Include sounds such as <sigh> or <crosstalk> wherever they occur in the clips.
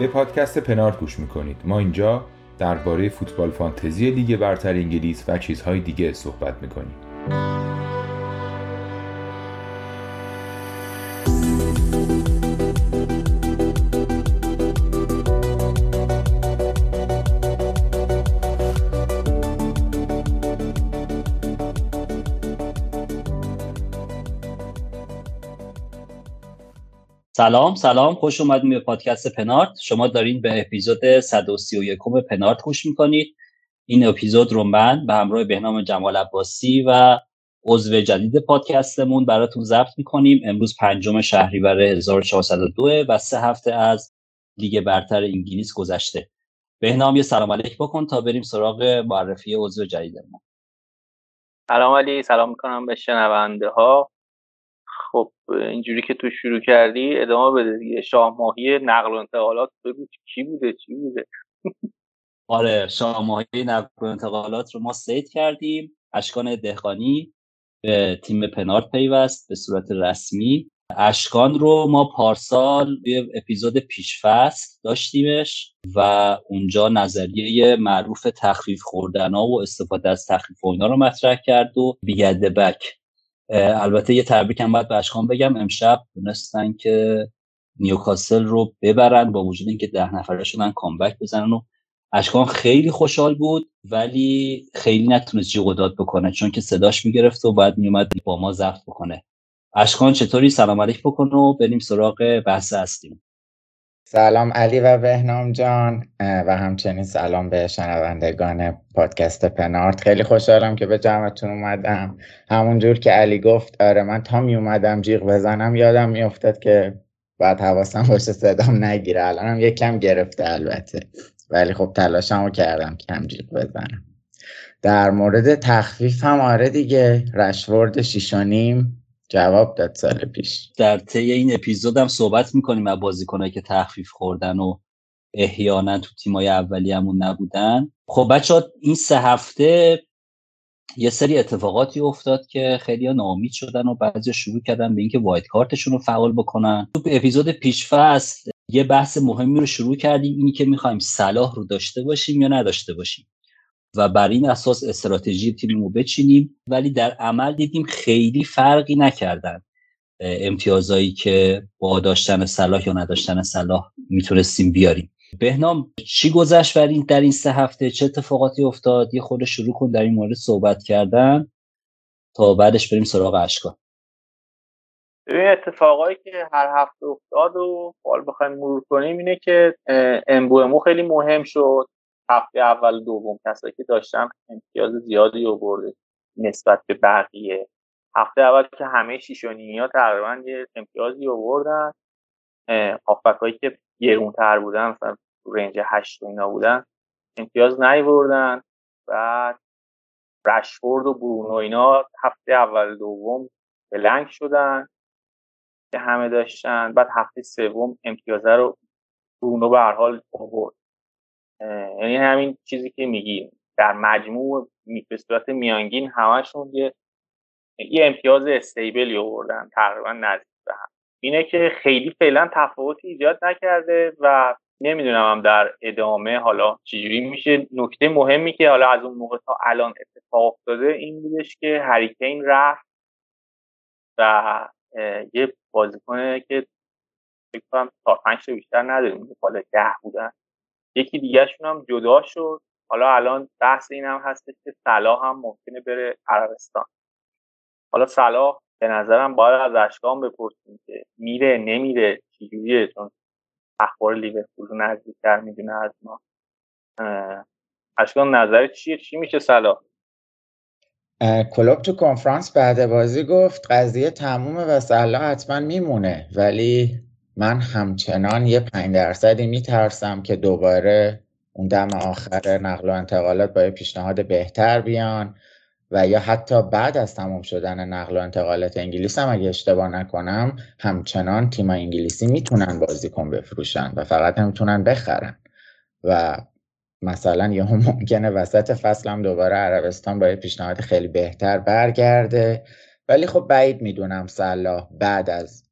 به پادکست پنارت گوش می‌کنید. ما اینجا درباره فوتبال فانتزی لیگ برتر انگلیس و چیزهای دیگه صحبت می‌کنیم. سلام سلام. خوش اومدیم به پادکست پنارت. شما دارین به اپیزود 131 پنارت گوش می‌کنید. این اپیزود رو من به همراه بهنام جمال عباسی و عضو جدید پادکستمون براتون ضبط می‌کنیم. امروز پنجم شهریور 1402 و سه هفته از لیگ برتر انگلیس گذشته. بهنام یه سلام علیک بکن تا بریم سراغ معرفی عضو جدیدمون. سلام علی. سلام می‌کنم به شنونده ها خب اینجوری که تو شروع کردی ادامه بده دیگه. شاه ماهی نقل و انتقالات بگو چی بوده چی بوده؟ <laughs> آره شاه ماهی نقل و انتقالات رو ما سید کردیم. اشکان دهقانی به تیم پنارت پیوست به صورت رسمی. اشکان رو ما پارسال یه اپیزود پیشفست داشتیمش و اونجا نظریه معروف تخفیف خوردن ها و استفاده از تخفیف اینا رو مطرح کرد و بیگرده بک البته یه تبریک هم باید به اشکان بگم امشب تونستن که نیوکاسل رو ببرن با وجود اینکه ده نفره شدن کامبک بزنن و اشکان خیلی خوشحال بود ولی خیلی نتونست جیغ داد بکنه چون که صداش می‌گرفت و بعد میومد با ما ضبط بکنه. اشکان چطوری؟ سلام علیک بکن و بریم سراغ بحث هستیم سلام علی و بهنام جان و همچنین سلام به شنوندگان پادکست پنارت. خیلی خوشحالم که به جمعتون اومدم. همونجور که علی گفت آره من تا می اومدم جیغ بزنم یادم میافتاد که باید حواسم باشه صدام نگیره. الانم یک کم گرفته البته. ولی خب تلاشمو کردم کم جیغ بزنم. در مورد تخفیف هم آره دیگه رشورد شیشانیم جواب داد سال پیش. در طی این اپیزود هم صحبت می‌کنیم از بازیکنایی که تخفیف خوردن و احیانا تو تیمای اولیه‌مون نبودن. خب بچه این سه هفته یه سری اتفاقاتی افتاد که خیلی ناامید شدن و بعضی شروع کردن به اینکه وایت کارتشون رو فعال بکنن. تو اپیزود پیش فصل یه بحث مهمی رو شروع کردیم اینی که می‌خوایم صلاح رو داشته باشیم یا نداشته باشیم. و بر این اساس استراتژی تیم رو بچینیم. ولی در عمل دیدیم خیلی فرقی نکردن. امتیازایی که با داشتن صلاح یا نداشتن صلاح می‌تونستیم بیاریم. بهنام چی گذشت بر این در این سه هفته؟ چه اتفاقاتی افتاد؟ یه خود شروع کن در این مورد صحبت کردن تا بعدش بریم سراغ اشکا. ببین اتفاقایی که هر هفته افتاد و حال بخوایم مرور کنیم اینه که امبومو خیلی مهم شد. هفته اول دوم کسایی که داشتن امتیاز زیادی آورده نسبت به بقیه. هفته اول که همه شیش و ها تقریبا یه امتیازی آوردن. هایی که گرونتر بودن مثلا رنج هشت و اینا بودن امتیاز نیوردن بعد رشفورد و برونو اینا هفته اول دوم بلنگ شدن که همه داشتن. بعد هفته سوم امتیازه رو برونو به هر حال آورد. یعنی همین چیزی که میگی. در مجموع به صورت میانگین همشون یه یه امتیاز استیبلی آوردن تقریبا نزدیک به هم. اینه که خیلی فعلا تفاوتی ایجاد نکرده و نمی‌دونم هم در ادامه حالا چجوری میشه. نکته مهمی که حالا از اون موقع تا الان اتفاق افتاده این بودش که هریکین رفت و یه بازیکنه که فکر کنم تا پنج بیشتر نداریم حالا ده بودن. یکی دیگهشون هم جدا شد. حالا الان بحث این هم هست که صلاح هم ممکنه بره عربستان. حالا صلاح به نظرم باید از اشکام بپرسیم که میره نمیره چجوریه؟ چون اخبار لیورپول رو نزدیکتر می‌دونه از ما. اشکان نظر چیه؟ چی میشه صلاح؟ کلوب تو کنفرانس بعد بازی گفت قضیه تمومه و صلاح حتما میمونه. ولی من همچنان یه پنج درصدی میترسم که دوباره اون دم آخر نقل و انتقالات با یه پیشنهاد بهتر بیان و یا حتی بعد از تمام شدن نقل و انتقالات انگلیس هم اگه اشتباه نکنم همچنان تیم انگلیسی می‌تونن بازیکن بفروشن و فقط نمی‌تونن بخرن. و مثلا یه هم ممکنه وسط فصل هم دوباره عربستان با یه پیشنهاد خیلی بهتر برگرده. ولی خب بعید می‌دونم صلاح بعد از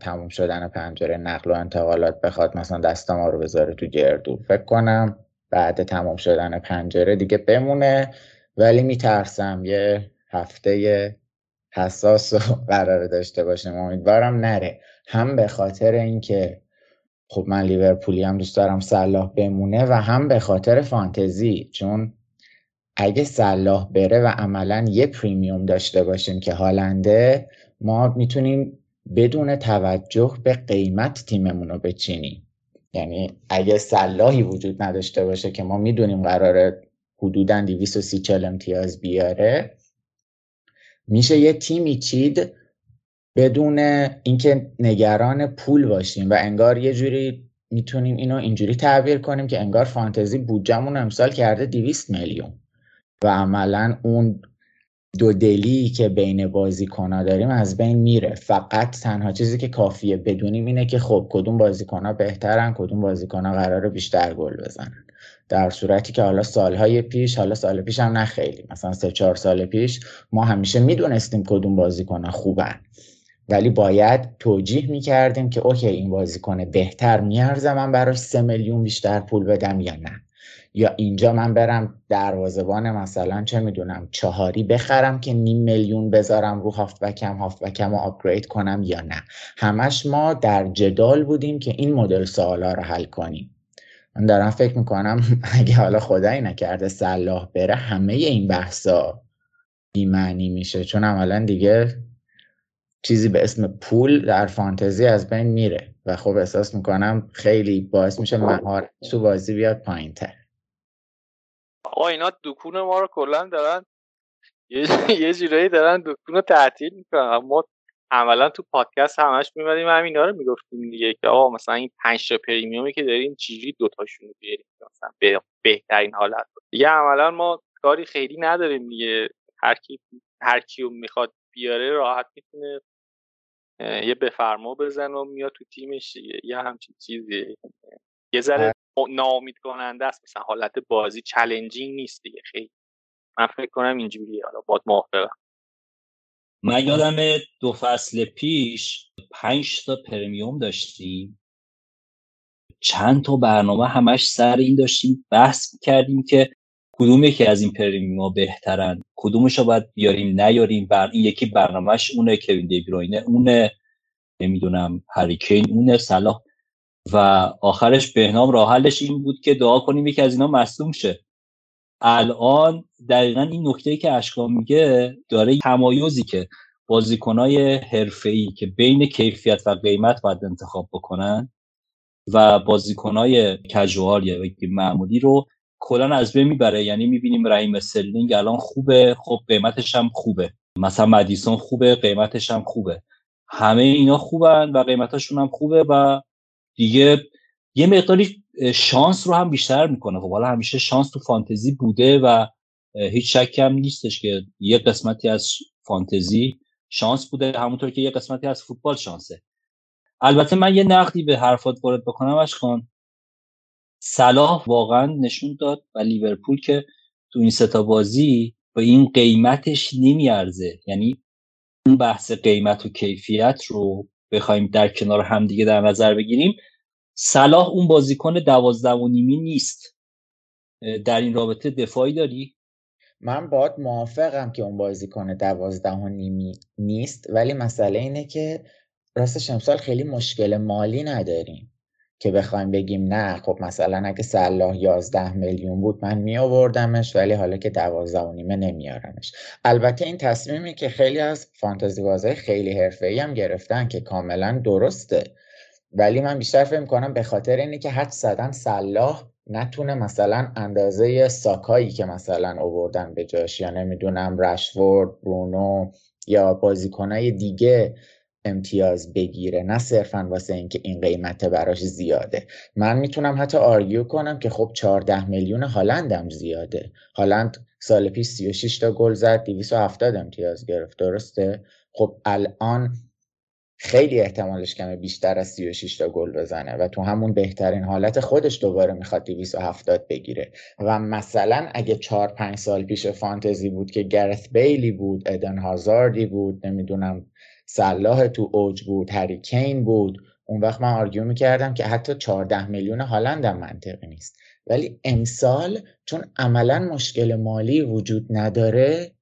تموم شدن پنجره نقل و انتقالات بخواد مثلا دست ما رو بذاره تو گردو فکر کنم. بعد تمام شدن پنجره دیگه بمونه. ولی میترسم یه هفته حساس رو <laughs> قرار داشته باشیم امیدوارم نره. هم به خاطر اینکه خب من لیورپولی هم دوست دارم صلاح بمونه و هم به خاطر فانتزی. چون اگه صلاح بره و عملا یه پریمیوم داشته باشیم که هالنده ما می‌تونیم بدون توجه به قیمت تیممون رو بچینیم. یعنی اگه صلاحی وجود نداشته باشه که ما می‌دونیم قراره حدودا 230 امتیاز بیاره میشه یه تیمی چید بدون اینکه نگران پول باشیم و انگار یه جوری می‌تونیم اینو اینجوری تعبیر کنیم که انگار فانتزی بودجمون امسال کرده 200 میلیون. و عملا اون دو دلی که بین بازیکن داریم از بین میره. فقط تنها چیزی که کافیه بدونیم اینه که خب کدوم بازیکن بهترن کدوم بازیکن قراره بیشتر گل بزنن. در صورتی که حالا سالهای پیش حالا سال پیش هم نه خیلی مثلا سه چهار سال پیش ما همیشه می‌دونستیم کدوم بازیکن خوبن. ولی باید توجیه می‌کردیم که اوکی این بازیکن بهتر میارزه من براش سه میلیون بیشتر پول بدم یا نه. یا اینجا من برم دروازبان مثلا چه می‌دونم چهاری بخرم که نیم میلیون بذارم رو هافبکم هافبکم رو آپگرید کنم یا نه. همش ما در جدال بودیم که این مدل سوالا رو حل کنیم. من دارم فکر می‌کنم <laughs> اگه حالا خدایی نکرده صلاح بره همه این بحثا بیمعنی میشه. چون عملا دیگه چیزی به اسم پول در فانتزی از بین میره. و خب احساس می‌کنم خیلی باعث میشه مهارت تو بازی بیاد پایین تر آقا اینا دکون ما رو کلا دارن یه <laughs> جورایی دارن دکون رو تعطیل می‌کنن. ما عملا تو پادکست همش میمدیم همینا رو می‌گفتیم دیگه که آقا مثلا این پنج تا پریمیومی که داریم چجوری دوتاشون رو بیاریم مثلا به بهترین حالت. دیگه عملا ما کاری خیلی نداریم دیگه. هر کی هر کیو می‌خواد بیاره راحت می‌تونه یه بفرما بزن و میاد تو تیمش دیگه. یه همچین چیزی. یه ذره ناامید کننده است. مثلا حالت بازی challenging نیست دیگه. خیلی. من فکر کنم اینجوریه. حالا باد موافقم. من یادم دو فصل پیش پنج تا premium داشتیم. چند تا برنامه همش سر این داشتیم. بحث کردیم که کدوم یکی از این پرمیوم بهترن. کدومش رو باید بیاریم نیاریم. بر این یکی برنامهش اونه کوین دیبروینه اونه. نمی‌دونم هریکین اونه صلاح و آخرش بهنام راه حلش این بود که دعا کنیم یکی از اینا مصدوم شه. الان دقیقا این نکته که اشکان میگه داره تمایزی که بازیکنای حرفه‌ای که بین کیفیت و قیمت باید انتخاب بکنن و بازیکنای casual یا معمولی رو کلا از بین می‌بره. یعنی می‌بینیم رحیم استرلینگ الان خوبه خب قیمتش هم خوبه. مثلا مدیسون خوبه قیمتش هم خوبه. همه اینا خوبن و قیمتاشون هم خوبه و دیگه یه مقداری شانس رو هم بیشتر می‌کنه. خب حالا همیشه شانس تو فانتزی بوده و هیچ شکی هم نیستش که یه قسمتی از فانتزی شانس بوده همونطور که یه قسمتی از فوتبال شانسه. البته من یه نقدی به حرفات وارد بکنم اشکان. صلاح واقعا نشون داد و لیورپول که تو این ستا بازی با این قیمتش نمیارزه. یعنی اون بحث قیمت و کیفیت رو بخوایم در کنار همدیگه در نظر بگیریم صلاح اون بازیکن دوازده و نیمی نیست. در این رابطه دفاعی داری؟ من باید موافقم که اون بازیکن دوازده و نیمی نیست ولی مسئله اینه که راستش امسال خیلی مشکل مالی نداریم که بخوایم بگیم نه خب مثلا اگه صلاح 11 میلیون بود من می آوردمش ولی حالا که 12 و نیمه نمیارمش. البته این تصمیمی که خیلی از فانتزی بازای خیلی حرفه‌ای هم گرفتن که کاملا درسته. ولی من بیشتر فکر کنم به خاطر اینه که حد زدن صلاح نتونه مثلا اندازه ساکایی که مثلا اووردن به جاش یا نمی‌دونم رشورد برونو یا بازیکنای دیگه امتیاز بگیره. نه صرفا واسه اینکه این قیمت براش زیاده. من می‌تونم حتی آرگیو کنم که خب 14 میلیون هالندم زیاده. هالند سال پیش 36 تا گل زد 270 امتیاز گرفت. درسته؟ خب الان خیلی احتمالش کمه بیشتر از 36 تا گل بزنه و تو همون بهترین حالت خودش دوباره می‌خواد 270 بگیره. و مثلا اگه 4 5 سال پیش فانتزی بود که گرث بیلی بود ادن هازاردی بود نمی‌دونم صلاح تو اوج بود هریکین بود اون وقت من آرگیو می‌کردم که حتی 14 میلیون هالند هم منطقی نیست. ولی امسال چون عملا مشکل مالی وجود نداره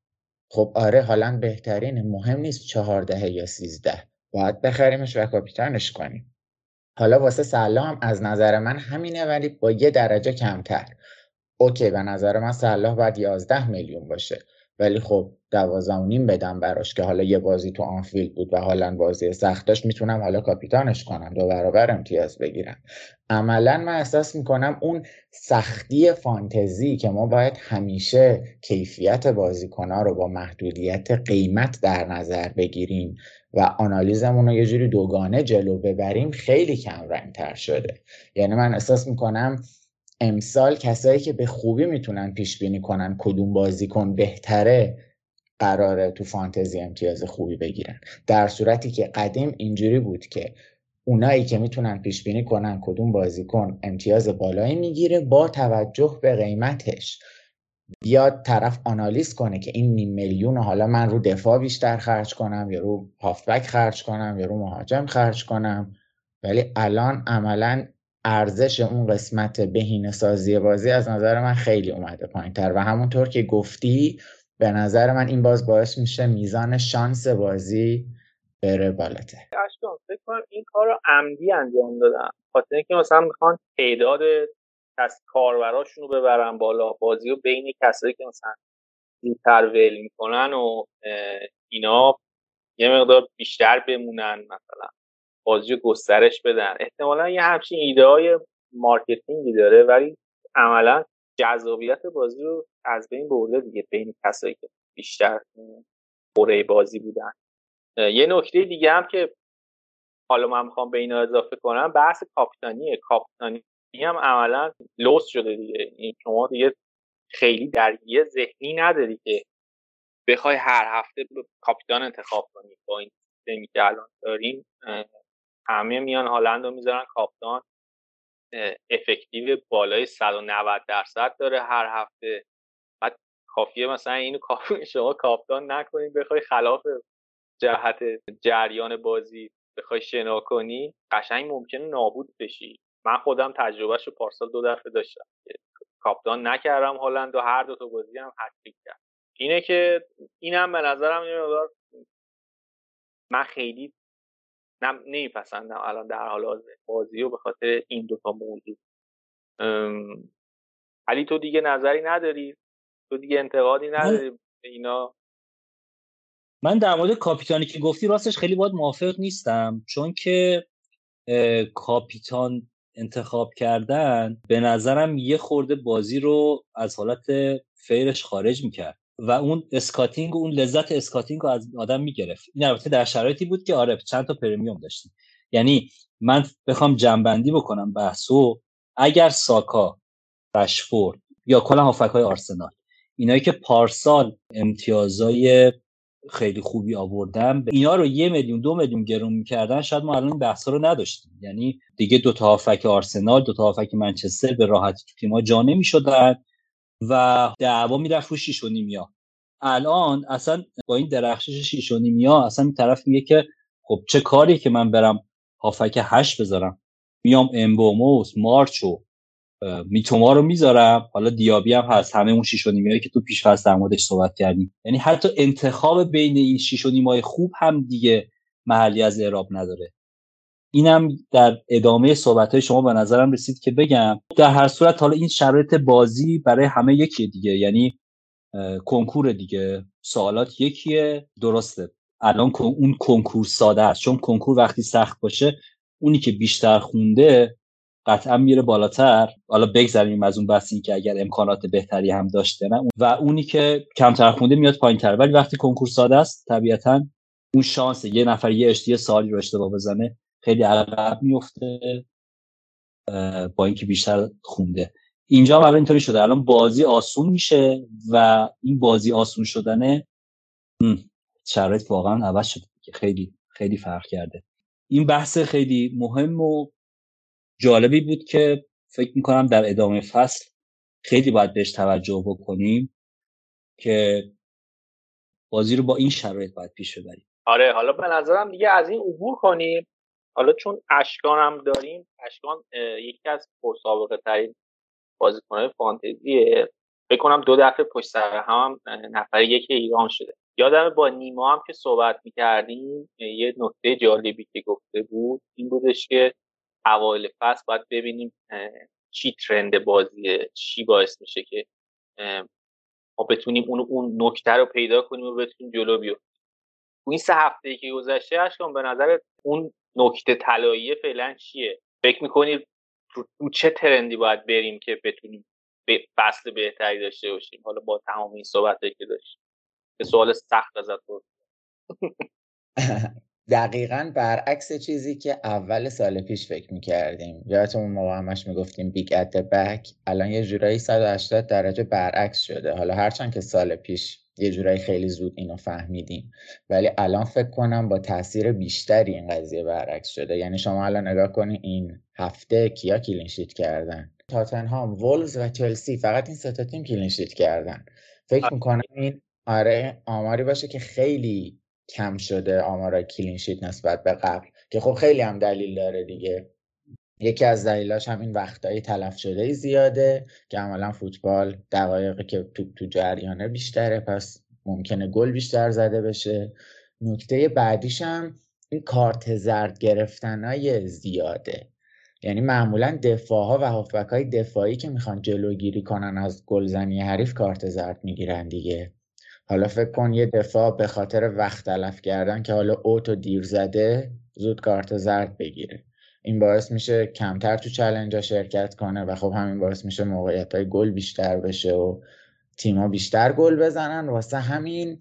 خب آره هالند بهترینه مهم نیست چهارده یا سیزده. باید بخریمش و کاپیتانش کنیم. حالا واسه سلام از نظر من همینه ولی با یه درجه کمتر. اوکی به نظر من صلاح باید 11 میلیون باشه. ولی خب دوازده نیم بدم براش که حالا یه بازی تو آنفیلد بود و حالا بازی سخت داشت می‌تونم حالا کاپیتانش کنم دو برابر امتیاز بگیرم. عملا من احساس می‌کنم اون سختی فانتزی که ما باید همیشه کیفیت بازیکنها رو با محدودیت قیمت در نظر بگیریم و آنالیزمون رو یه جوری دوگانه جلو ببریم خیلی کم رنگ تر شده. یعنی من احساس می‌کنم امسال کسایی که به خوبی می‌تونن پیش بینی کنن کدوم بازیکن بهتره قراره تو فانتزی امتیاز خوبی بگیرن. در صورتی که قدیم اینجوری بود که اونایی که می‌تونن پیش بینی کنن کدوم بازیکن امتیاز بالایی می‌گیره با توجه به قیمتش. بیاد طرف آنالیز کنه که این نیم میلیون حالا من رو دفاع بیشتر خرج کنم یا رو هافبک خرج کنم یا رو مهاجم خرج کنم. ولی الان عملا ارزش اون قسمت بهینه سازی بازی از نظر من خیلی اومده پایین تر و همونطور که گفتی به نظر من این باز باعث میشه میزان شانس بازی بره بالاتر. فکر کنم این کار رو عمدی انجام دادن خاطر اینکه مثلا می‌خوان تعداد از کاربراشون رو ببرن بالا. بازی رو بین کسایی که مثلا زودتر ول می‌کنن و اینا یه مقدار بیشتر بمونن مثلا. بازی گسترش بدن. احتمالا یه همچین ایده های مارکتینگی داره ولی عملا جذابیت بازی رو از بین برده دیگه بین کسایی که بیشتر غرق بازی بودن. یه نکته دیگه هم که حالا من می‌خوام به اینا اضافه کنم بحث کاپیتانیه. کاپیتانی هم عملا لوس شده دیگه. این شما دیگه خیلی درگیری ذهنی نداری که بخوای هر هفته کاپیتان انتخاب کنی. با این سیستمی که الان داریم همه میان هالند رو می‌ذارن کاپیتان. افکتیو بالای 190 درصد داره هر هفته. بعد کافیه مثلا اینو <laughs> شما کاپتان نکنید بخوای خلاف جهت جریان بازی بخوای شنا کنی قشنگ ممکنه نابود بشی. من خودم تجربهش رو پارسال دو دفعه داشتم. کاپتان نکردم هالند و هر دو تا بازی هم هتریک کرد. اینه که اینم به نظرم یه من خیلی نم نمیپسندم. الان در حال حاضر بازی رو به خاطر این دوتا موضوع. علی تو دیگه نظری نداری؟ تو دیگه انتقادی نداری به اینا؟ من در مورد کاپیتانی که گفتی راستش خیلی باید موافق نیستم. چون که کاپیتان انتخاب کردن به نظرم یه خورده بازی رو از حالت fair ش خارج می‌کرد. و اون scouting اون لذت scouting رو از آدم می‌گرفت. این البته در شرایطی بود که آره چند تا premium داشتیم. یعنی من بخوام جمع‌بندی بکنم بحثو اگر ساکا رشفورد یا کلا هافبک های آرسنال اینایی که پارسال امتیازای خیلی خوبی آوردن اینا رو یه میلیون دو میلیون گرون می‌کردن شاید ما الان این بحثا رو نداشتیم. یعنی دیگه دو تا هافبک آرسنال دو تا هافبک منچستر به راحتی تو تیم‌ها جا نمی‌شدن و دعوا می‌رفت رو شیش و الان اصلا با این درخشش شیش و نیمیا اصلا این طرف میگه که خب چه کاری که من برم هافک هشت بذارم؟ میام امبوموس مارچ و میتوما رو می‌ذارم. حالا دیابی هم هست. همه اون شیش و نیمه که تو پیش فصل در صحبت کردیم. یعنی حتی انتخاب بین این شیش و نیمه خوب هم دیگه محلی از اعراب نداره. اینم در ادامه صحبت های شما به نظرم رسید که بگم در هر صورت حالا این شرایط بازی برای همه یکیه دیگه. یعنی کنکور دیگه. سوالات یکیه. درسته. الان اون کنکور ساده است. چون کنکور وقتی سخت باشه اونی که بیشتر خونده قطعا میره بالاتر. حالا بگذریم از اون بحثی که اگر امکانات بهتری هم داشته نه. و اونی که کمتر خونده میاد پایینتر ولی وقتی کنکور ساده است طبیعتا اون شانس یه نفر یه اشتیه سالی رو اشتباه بزنه خیلی عقب میفته با اینکه بیشتر خونده. اینجا هم اینطوری شده. الان بازی آسون میشه و این بازی آسون شدنه شرایط واقعا عوض شده. خیلی خیلی فرق کرده. این بحث خیلی مهم و جالبی بود که فکر می‌کنم در ادامه فصل خیلی باید بهش توجه بکنیم که بازی رو با این شرایط باید پیش ببریم. آره حالا به نظرم دیگه از این عبور کنیم. حالا چون اشکان هم داریم اشکان یکی از پرسابقه ترین بازیکنهای فانتزیه. بکنم دو دفعه پشت سر هم نفر یک ایران شده. یادم با نیما هم که صحبت می‌کردیم یه نکته جالبی که گفته بود این بودش که اوایل فصل باید ببینیم چی ترند بازیه چی باعث میشه که ما بتونیم اون اون نکته رو پیدا کنیم و بتونیم جلو بیفتیم این سه هفته که گذشته اشکان به نظر اون نکته طلایی فعلا چیه؟ فکر می‌کنید رو چه trend ی باید بریم که بتونیم فصل بهتری داشته باشیم؟ حالا با تمام این صحبت که داشتیم. یه سوال سخت ازت <laughs> دقیقا برعکس چیزی که اول سال پیش فکر می‌کردیم. یادتون موقع همش می‌گفتیم big at back الان یه جورایی 180 درجه برعکس شده. حالا هرچند که سال پیش یه جورایی خیلی زود اینو فهمیدیم ولی الان فکر کنم با تاثیر بیشتری این قضیه برعکس شده. یعنی شما الان نگاه کنی این هفته کیا clean sheet کردن؟ تاتنهام وولز و چلسی فقط این سه تیم clean sheet کردن. فکر می‌کنم این آره آماری باشه که خیلی کم شده آمار clean sheet نسبت به قبل که خب خیلی هم دلیل داره دیگه. یکی از دلیلاش هم این وقتایی تلف شده زیاده که عملا فوتبال دقایقی که تو تو جریانه بیشتره پس ممکنه گل بیشتر زده بشه. نکته بعدیش هم این کارت زرد گرفتنای زیاده. یعنی معمولا دفاع ها و هافبک های دفاعی که می‌خوان جلوگیری کنن از گلزنی حریف کارت زرد می‌گیرن دیگه. حالا فکر کن یه دفاع به خاطر وقت تلف کردن که حالا اوتو دیر زده زود کارت زرد بگیره. این باعث میشه کمتر تو چلنج ها شرکت کنه و خب همین باعث میشه موقعیت های گل بیشتر بشه و تیما بیشتر گل بزنن. واسه همین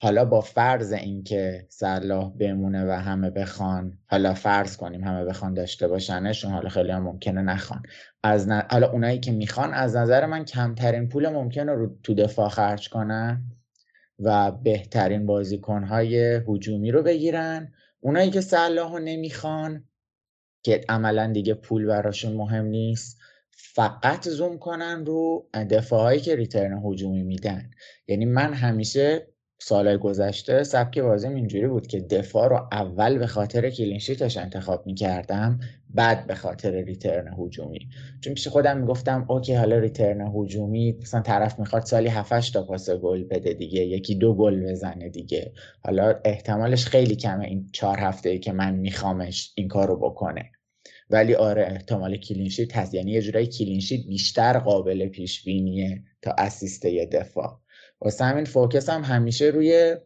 حالا با فرض اینکه صلاح بمونه و همه بخوان حالا فرض کنیم همه بخوان داشته باشنشون حالا خیلی هم ممکنه نخوان. از حالا اونایی که می‌خوان از نظر من کمترین پول ممکنه رو تو دفاع خرج کنن و بهترین بازیکنهای هجومی رو بگیرن. اونایی که صلاح رو نمی‌خوان که عملا دیگه پول براشون مهم نیست فقط زوم کنن رو دفاعهایی که return هجومی میدن. یعنی من همیشه سال گذشته سبک بازیم اینجوری بود که دفاع رو اول به خاطر clean sheet ش انتخاب می‌کردم بعد به خاطر return هجومی. چون پیش خودم می‌گفتم okay حالا return هجومی مثلا طرف می‌خواد سالی 7 تا پاس گل بده دیگه یکی دو گل بزنه دیگه. حالا احتمالش خیلی کمه این چهار هفته که من میخوامش این کارو بکنه. ولی آره احتمال clean sheet هست. یعنی یه جورایی clean sheet بیشتر قابل پیش بینیه تا assist دفاع. واسه همین focus هم همیشه روی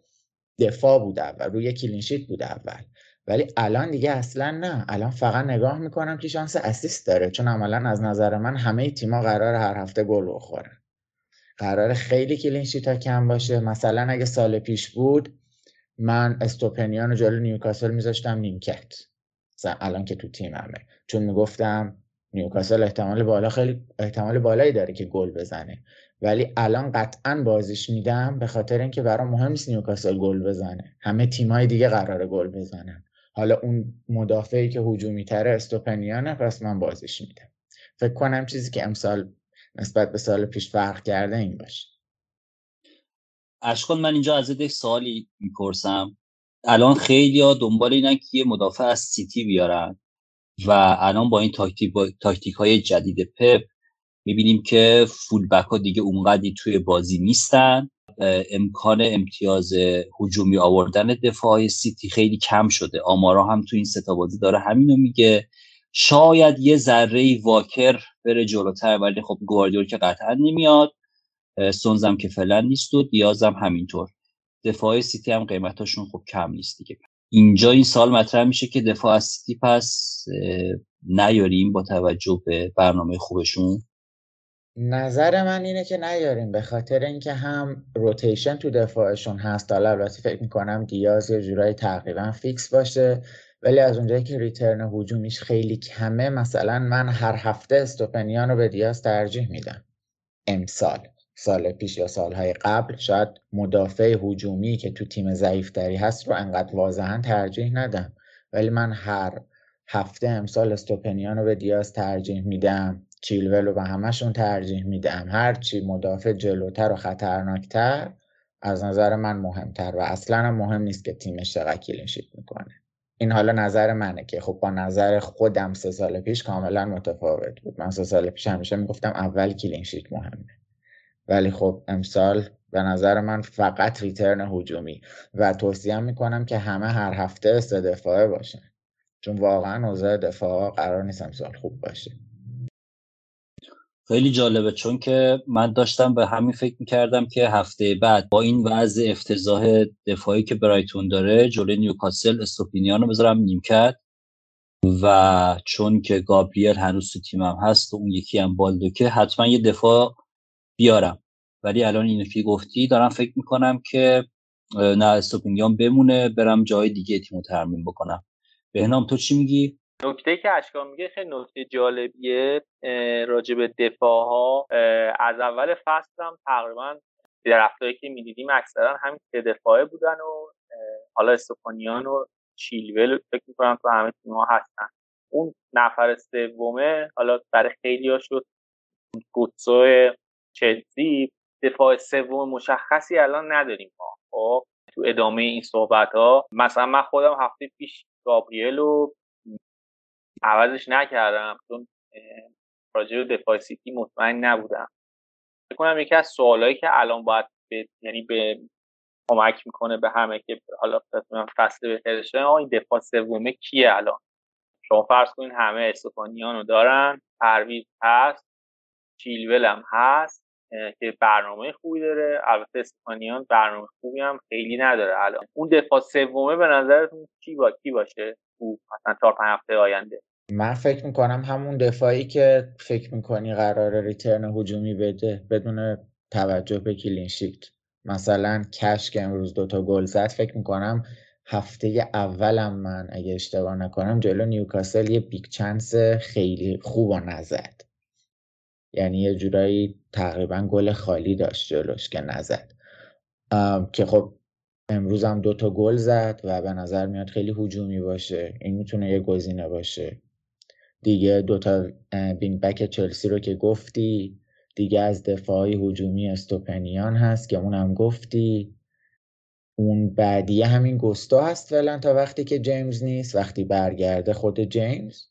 دفاع بوده و روی clean sheet بوده اول. ولی الان دیگه اصلا نه. الان فقط نگاه می‌کنم که شانس assist داره چون عملا از نظر من همه تیما قرار هر هفته گل بخوره قرار خیلی clean sheet ها کم باشه. مثلا اگه سال پیش بود من استوپنیان رو جلو نیوکاسل میذاشتم نیمکت. الان که تو تیممه چون می‌گفتم نیوکاسل احتمال بالا خیلی احتمال بالایی داره که گل بزنه. ولی الان قطعا بازیش میدم به خاطر اینکه برام مهم نیست نیوکاسل گل بزنه. همه تیمای دیگه قراره گل بزنن. حالا اون مدافعی که هجومی تره استوپنیانه پس من بازیش میدم. فکر کنم چیزی که امسال نسبت به سال پیش فرق کرده این باشه. اشکان من اینجا از یک سوالی می‌پرسم. الان خیلی ها دنبال اینن که یه مدافع از سیتی بیارن و الان با این تاکتیک, با... تاکتیک های جدید پپ می‌بینیم که full back ها دیگه اونقدی توی بازی نیستن. امکان امتیاز هجومی آوردن دفاع سیتی خیلی کم شده. آمارا هم تو این ستا بازی داره همینو میگه. شاید یه ذره واکر بره جلوتر ولی خب گواردیول که قطعا نمیاد. استونزم که فعلا نیست و دیازم همینطور. دفاع سیتی هم قیمتاشون خب کم نیست دیگه. اینجا این سوال مطرح میشه که دفاع سیتی پس نیاریم با توجه به برنامه خوبشون. نظر من اینه که نیاریم. به خاطر اینکه هم rotation تو دفاعشون هست. حالا البته فکر می‌کنم دیاز یه جورایی تقریبا fix باشه. ولی از اونجایی که return هجومیش خیلی کمه مثلا من هر هفته استوپنیان رو به دیاز ترجیح میدم. امسال. سال پیش یا سالهای قبل. شاید مدافع هجومی که تو تیم ضعیفتری هست رو انقدر واضحا ترجیح ندم. ولی من هر هفته امسال استوپنیان رو به دیاز ترجیح میدم. چیلول به همشون ترجیح میدم. هرچی مدافع جلوتر و خطرناکتر از نظر من مهمتر و اصلا مهم نیست که تیمش چقدر clean sheet می‌کنه. این حالا نظر منه که خب با نظر خودم سه سال پیش کاملا متفاوت بود. من سه سال پیش همیشه می‌گفتم اول clean sheet مهمه. ولی خب امسال به نظر من فقط ریترن هجومی و توصیه می‌کنم که همه هر هفته سه دفاعه باشن. چون واقعا اوضاع دفاع قرار نیست امسال خوب باشه. خیلی جالبه چون که من داشتم به همین فکر می‌کردم که هفته بعد با این وضع افتضاح دفاعی که برایتون داره جلوی نیوکاسل استوپینیان رو بذارم نیمکت. و چون که گابریل هنوز تو تیمم هست و اون یکی هم بالدوکه حتما یه دفاع بیارم. ولی الان اینو که گفتی دارم فکر می‌کنم که نه استوپینیان بمونه برم جای دیگه تیمو ترمیم بکنم. بهنام تو چی میگی؟ نکته که اشکان میگه خیلی نکته جالبیه راجع به دفاع ها از اول فصل هم تقریبا درفتایی که می‌دیدیم اکثرا همین سه دفاعه بودن و حالا استوپانیان و چیلول فکر می‌کنم تو همه تیم هستن. اون نفر سومه حالا برای خیلی ها شد گوتسو چلسی دفاع سوم مشخصی الان نداریم ما. خب تو ادامه این صحبت ها مثلا من خودم هفته پیش گابریل و عوضش نکردم چون راجع به دفاع سیتی مطمئن نبودم. فکر کنم یکی از سوالایی که الان باید به یعنی به کمک می‌کنه به همه که حالا فصل بهتر شه این دفاع سومه کیه الان؟ شما فرض کنین همه استوپنیان رو دارن پرویز هست چیلول هم هست که برنامه خوبی داره البته استوپنیان برنامه خوبی هم خیلی نداره الان. اون دفاع سومه به نظرتون کی با کی باشه؟ خوب مثلا چهار پنج هفته آینده. من فکر می‌کنم همون دفاعی که فکر می‌کنی قرار return هجومی بده بدون توجه به clean sheet مثلا کش که امروز دوتا گل زد فکر می‌کنم هفته اولم من اگه اشتباه نکنم جلو نیوکاسل یه big chance خیلی خوب نزد. یعنی یه جورایی تقریبا گل خالی داشت جلوش که نزد. که خب امروز هم دوتا گل زد و به نظر میاد خیلی هجومی باشه. این می‌تونه یه گزینه باشه. دیگه دوتا wing back چلسی رو که گفتی دیگه از دفاعی هجومی استوپنیان هست که اونم گفتی. اون بعدیه همین گستو هست فعلا تا وقتی که جیمز نیست وقتی برگرده خود جیمز.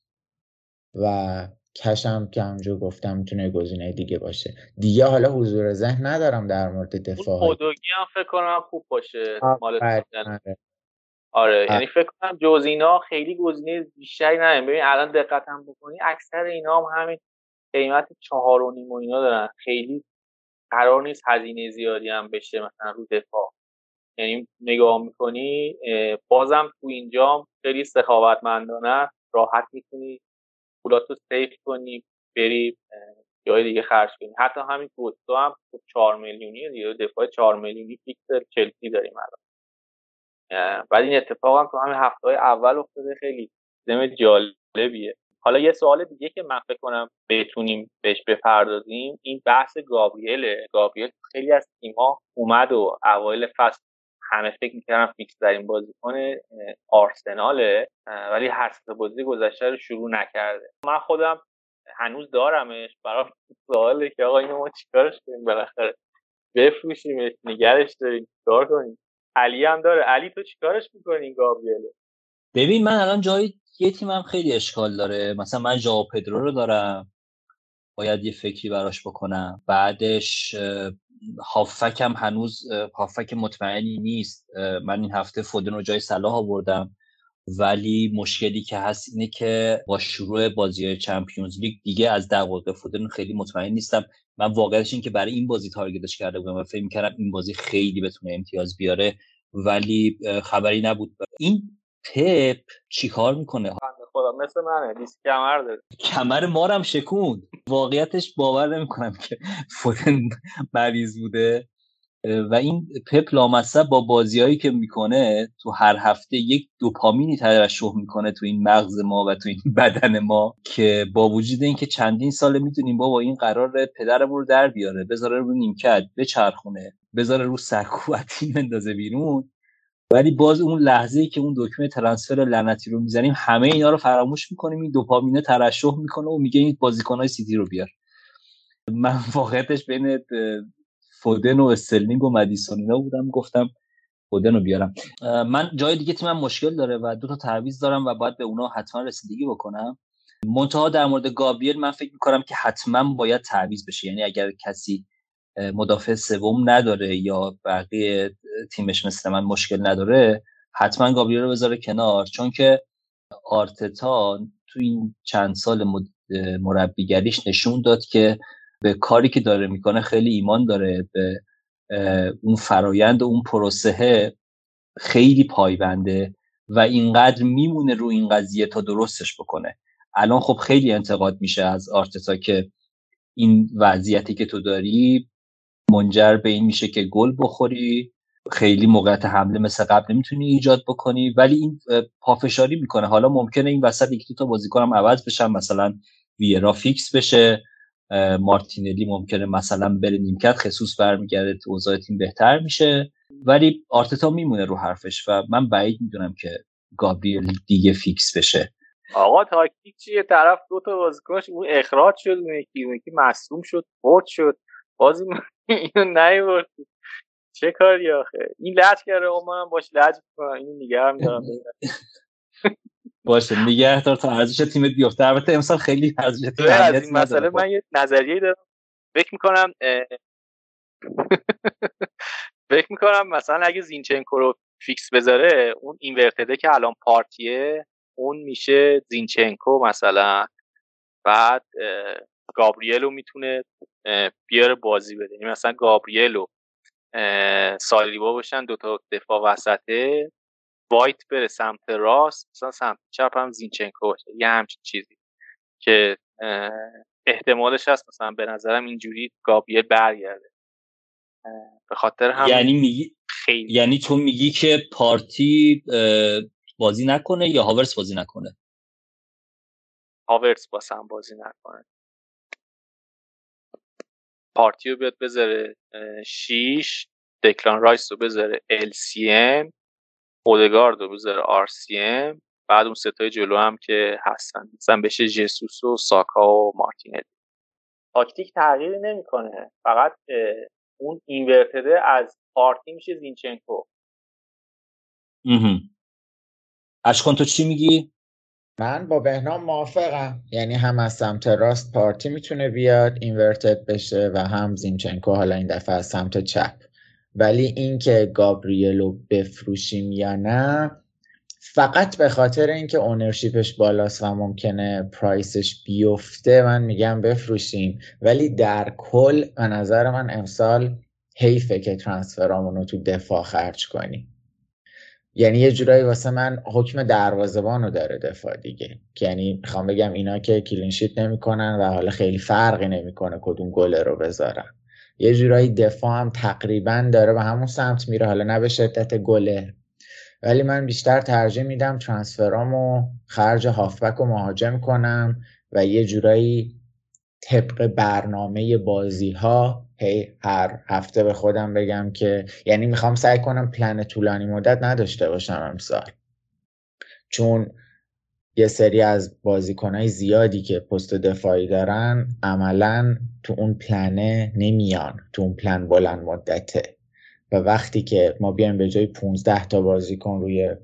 و کشم که همجور گفتم می‌تونه گزینه دیگه باشه. دیگه حالا حضور ذهن ندارم در مورد دفاع خودوگی هم فکر کنم خوب باشه مال آره, آره. یعنی فکر کنم جز اینا خیلی گزینه بیشتری نداریم. ببین الان دقت هم بکنی اکثر اینا هم همین قیمت چهار و نیم و اینا دارن. خیلی قرار نیست هزینه زیادی هم بشه مثلا رو دفاع. یعنی نگاه می‌کنی بازم تو اینجا خیلی سخاوتمندانه راحت می‌تونی پولاتو save کنی بری جای دیگه خرج کنی. حتی همین گوستو هم 4 میلیونی دیگه. دفاع 4 میلیونی فیکس چلسی داریم الان. بعد این اتفاق هم تو همین هفته های اول افتاده خیلی زم جالبیه. حالا یه سوال دیگه که من فکر کنم بتونیم بهش بپردازیم این بحث گابریله گابریل خیلی از تیم‌ها اومد و اوایل فصل همه فکر می‌کردن فیکس در این بازیکن آرسناله ولی هر سه بازی گذشته رو شروع نکرده. من خودم هنوز دارمش. برای سواله که آقا اینو ما چیکارش کنیم بالاخره؟ بفروشیمش نگرش داریم چیکار کنیم؟ علی هم داره. علی تو چیکارش می‌کنی گابریل ببین من الان جای یه تیمم خیلی اشکال داره. مثلا من ژائو پدرو رو دارم. باید یه فکری براش بکنم. بعدش هافک هم هنوز هافک مطمئنی نیست. من این هفته فودن رو جای صلاح آوردم. ولی مشکلی که هست اینه که با شروع بازی چمپیونز لیگ دیگه از دقیقه فودن خیلی مطمئن نیستم. من واقعیتش این که برای این بازی تارگتش کرده بودم و فکر می‌کردم این بازی خیلی بتونه امتیاز بیاره ولی خبری نبود. این پپ چیکار می‌کنه؟ خدا مثل منه دیست کمر داره. کمر مارم شکوند. واقعیتش باور نمی‌کنم که فودن مریض بوده. و این پپ لامصب با بازیهایی که می‌کنه تو هر هفته یک دوپامینی ترشح می‌کنه تو این مغز ما و تو این بدن ما که با وجود اینکه چندین ساله می‌دونیم بابا این قرار پدرمون رو در بیاره بذاره رو نیمکت بچرخونه بذاره رو سرکو تیم بندازه بیرون. ولی باز اون لحظه ای که اون دکمه ترانسفر لعنتی رو می‌زنیم همه اینا رو فراموش می‌کنیم این دوپامینه ترشح می‌کنه و میگه این بازیکنهای سیتی رو بیار. من واقعیتش بین فودن و استرلینگ و مدیسون اینا بودم گفتم فودن رو بیارم. من جای دیگه تیمم مشکل داره و دو تا تعویض دارم و باید به اونا حتما رسیدگی بکنم. منتها در مورد گابریل من فکر می‌کنم که حتما باید تعویض بشه. یعنی اگر کسی مدافع سوم نداره یا بقیه تیمش مثل من مشکل نداره حتما گابریل رو بذاره کنار. چون که آرتتا تو این چند سال مربیگریش نشون داد که به کاری که داره می‌کنه خیلی ایمان داره به اون فرایند و اون پروسه خیلی پایبنده و اینقدر میمونه رو این قضیه تا درستش بکنه. الان خب خیلی انتقاد میشه از آرتتا که این وضعیتی که تو داری منجر به این میشه که گل بخوری خیلی موقعیت حمله مثل قبل نمی‌تونی ایجاد بکنی ولی این پافشاری می‌کنه. حالا ممکنه این وسط یک دو تا بازیکنم عوض بشن مثلا ویرا فیکس بشه مارتینلی ممکنه مثلا بره نیمکت جسوس برمیگرده تو اوضاع تیم بهتر میشه. ولی آرتتا میمونه رو حرفش و من بعید می‌دونم که گابریل دیگه فیکس بشه. آقا تاکتیک چیه؟ طرف دو تا بازیکنش اون اخراج شد اون یکی اون یکی مصدوم شد فوت شد. بازی اینو نیورد چه کاری آخه؟ این لج کرده آقا منم باش لج می‌کنم. اینو نگه دارم. <laughs> باشه نگه دار تا ارزش تیمت بیفته. البته امسال خیلی ارزش تیم از این مسئله من یه نظریه دارم. فکر می‌کنم فکر می‌کنم مثلا اگه زینچنکو رو فیکس بذاره اون اینورتده که الان پارتیه اون میشه زینچنکو مثلا. بعد گابریلو می‌تونه بیاره بازی بده. یعنی مثلا گابریلو سالیبا باشن دوتا دفاع وسطه. وایت بره سمت راست مثلا سمت چپ هم زینچنکو باشه یه همچین چیزی که احتمالش هست مثلا به نظرم اینجوری گابریل برگرده. به خاطر هم یعنی میگی خیلی. یعنی تو میگی که پارتی بازی نکنه یا هاورس بازی نکنه؟ هاورتز هم بازی نکنه. پارتیو بیاد بذاره شیش دکلان رایس رو بذاره LCM اودگارد رو بذاره RCM بعد اون سه تای جلو هم که هستن. مثلا بشه جسوس و ساکا و مارتینلی تاکتیک تغییری نمی‌کنه. فقط اون inverted ه از پارتی میشه زینچنکو. اشکان تو چی میگی؟ من با بهنام موافقم. یعنی هم از سمت راست پارتی می‌تونه بیاد اینورتد بشه و هم زینچنکو. حالا این دفعه از سمت چپ. ولی اینکه گابریلو بفروشیم یا نه فقط به خاطر اینکه اونرشیپش بالاست و ممکنه پرایسش بیفته من میگم بفروشیم ولی در کل به نظر من امسال حیفه که ترانسفرامون رو تو دفاع خرج کنیم. یعنی یه جورایی واسه من حکم دروازبان رو داره دفاع دیگه. یعنی می‌خوام بگم اینا که کلینشیت نمی‌کنن و حالا خیلی فرقی نمی‌کنه کدوم گله رو بذارن. یه جورایی دفاع هم تقریبا داره به همون سمت میره. حالا نه به شدت گله. ولی من بیشتر ترجیح میدم ترانسفرامو خرج هافبک و مهاجم کنم و یه جورایی طبق برنامه بازی ها هی هر هفته به خودم بگم که یعنی می‌خوام سعی کنم پلن طولانی مدت نداشته باشم امسال. چون یه سری از بازیکنهای زیادی که پست دفاعی دارن عملا تو اون پلنه نمیان تو اون پلن بلند مدته. و وقتی که ما بیایم به جای 15 تا بازیکن روی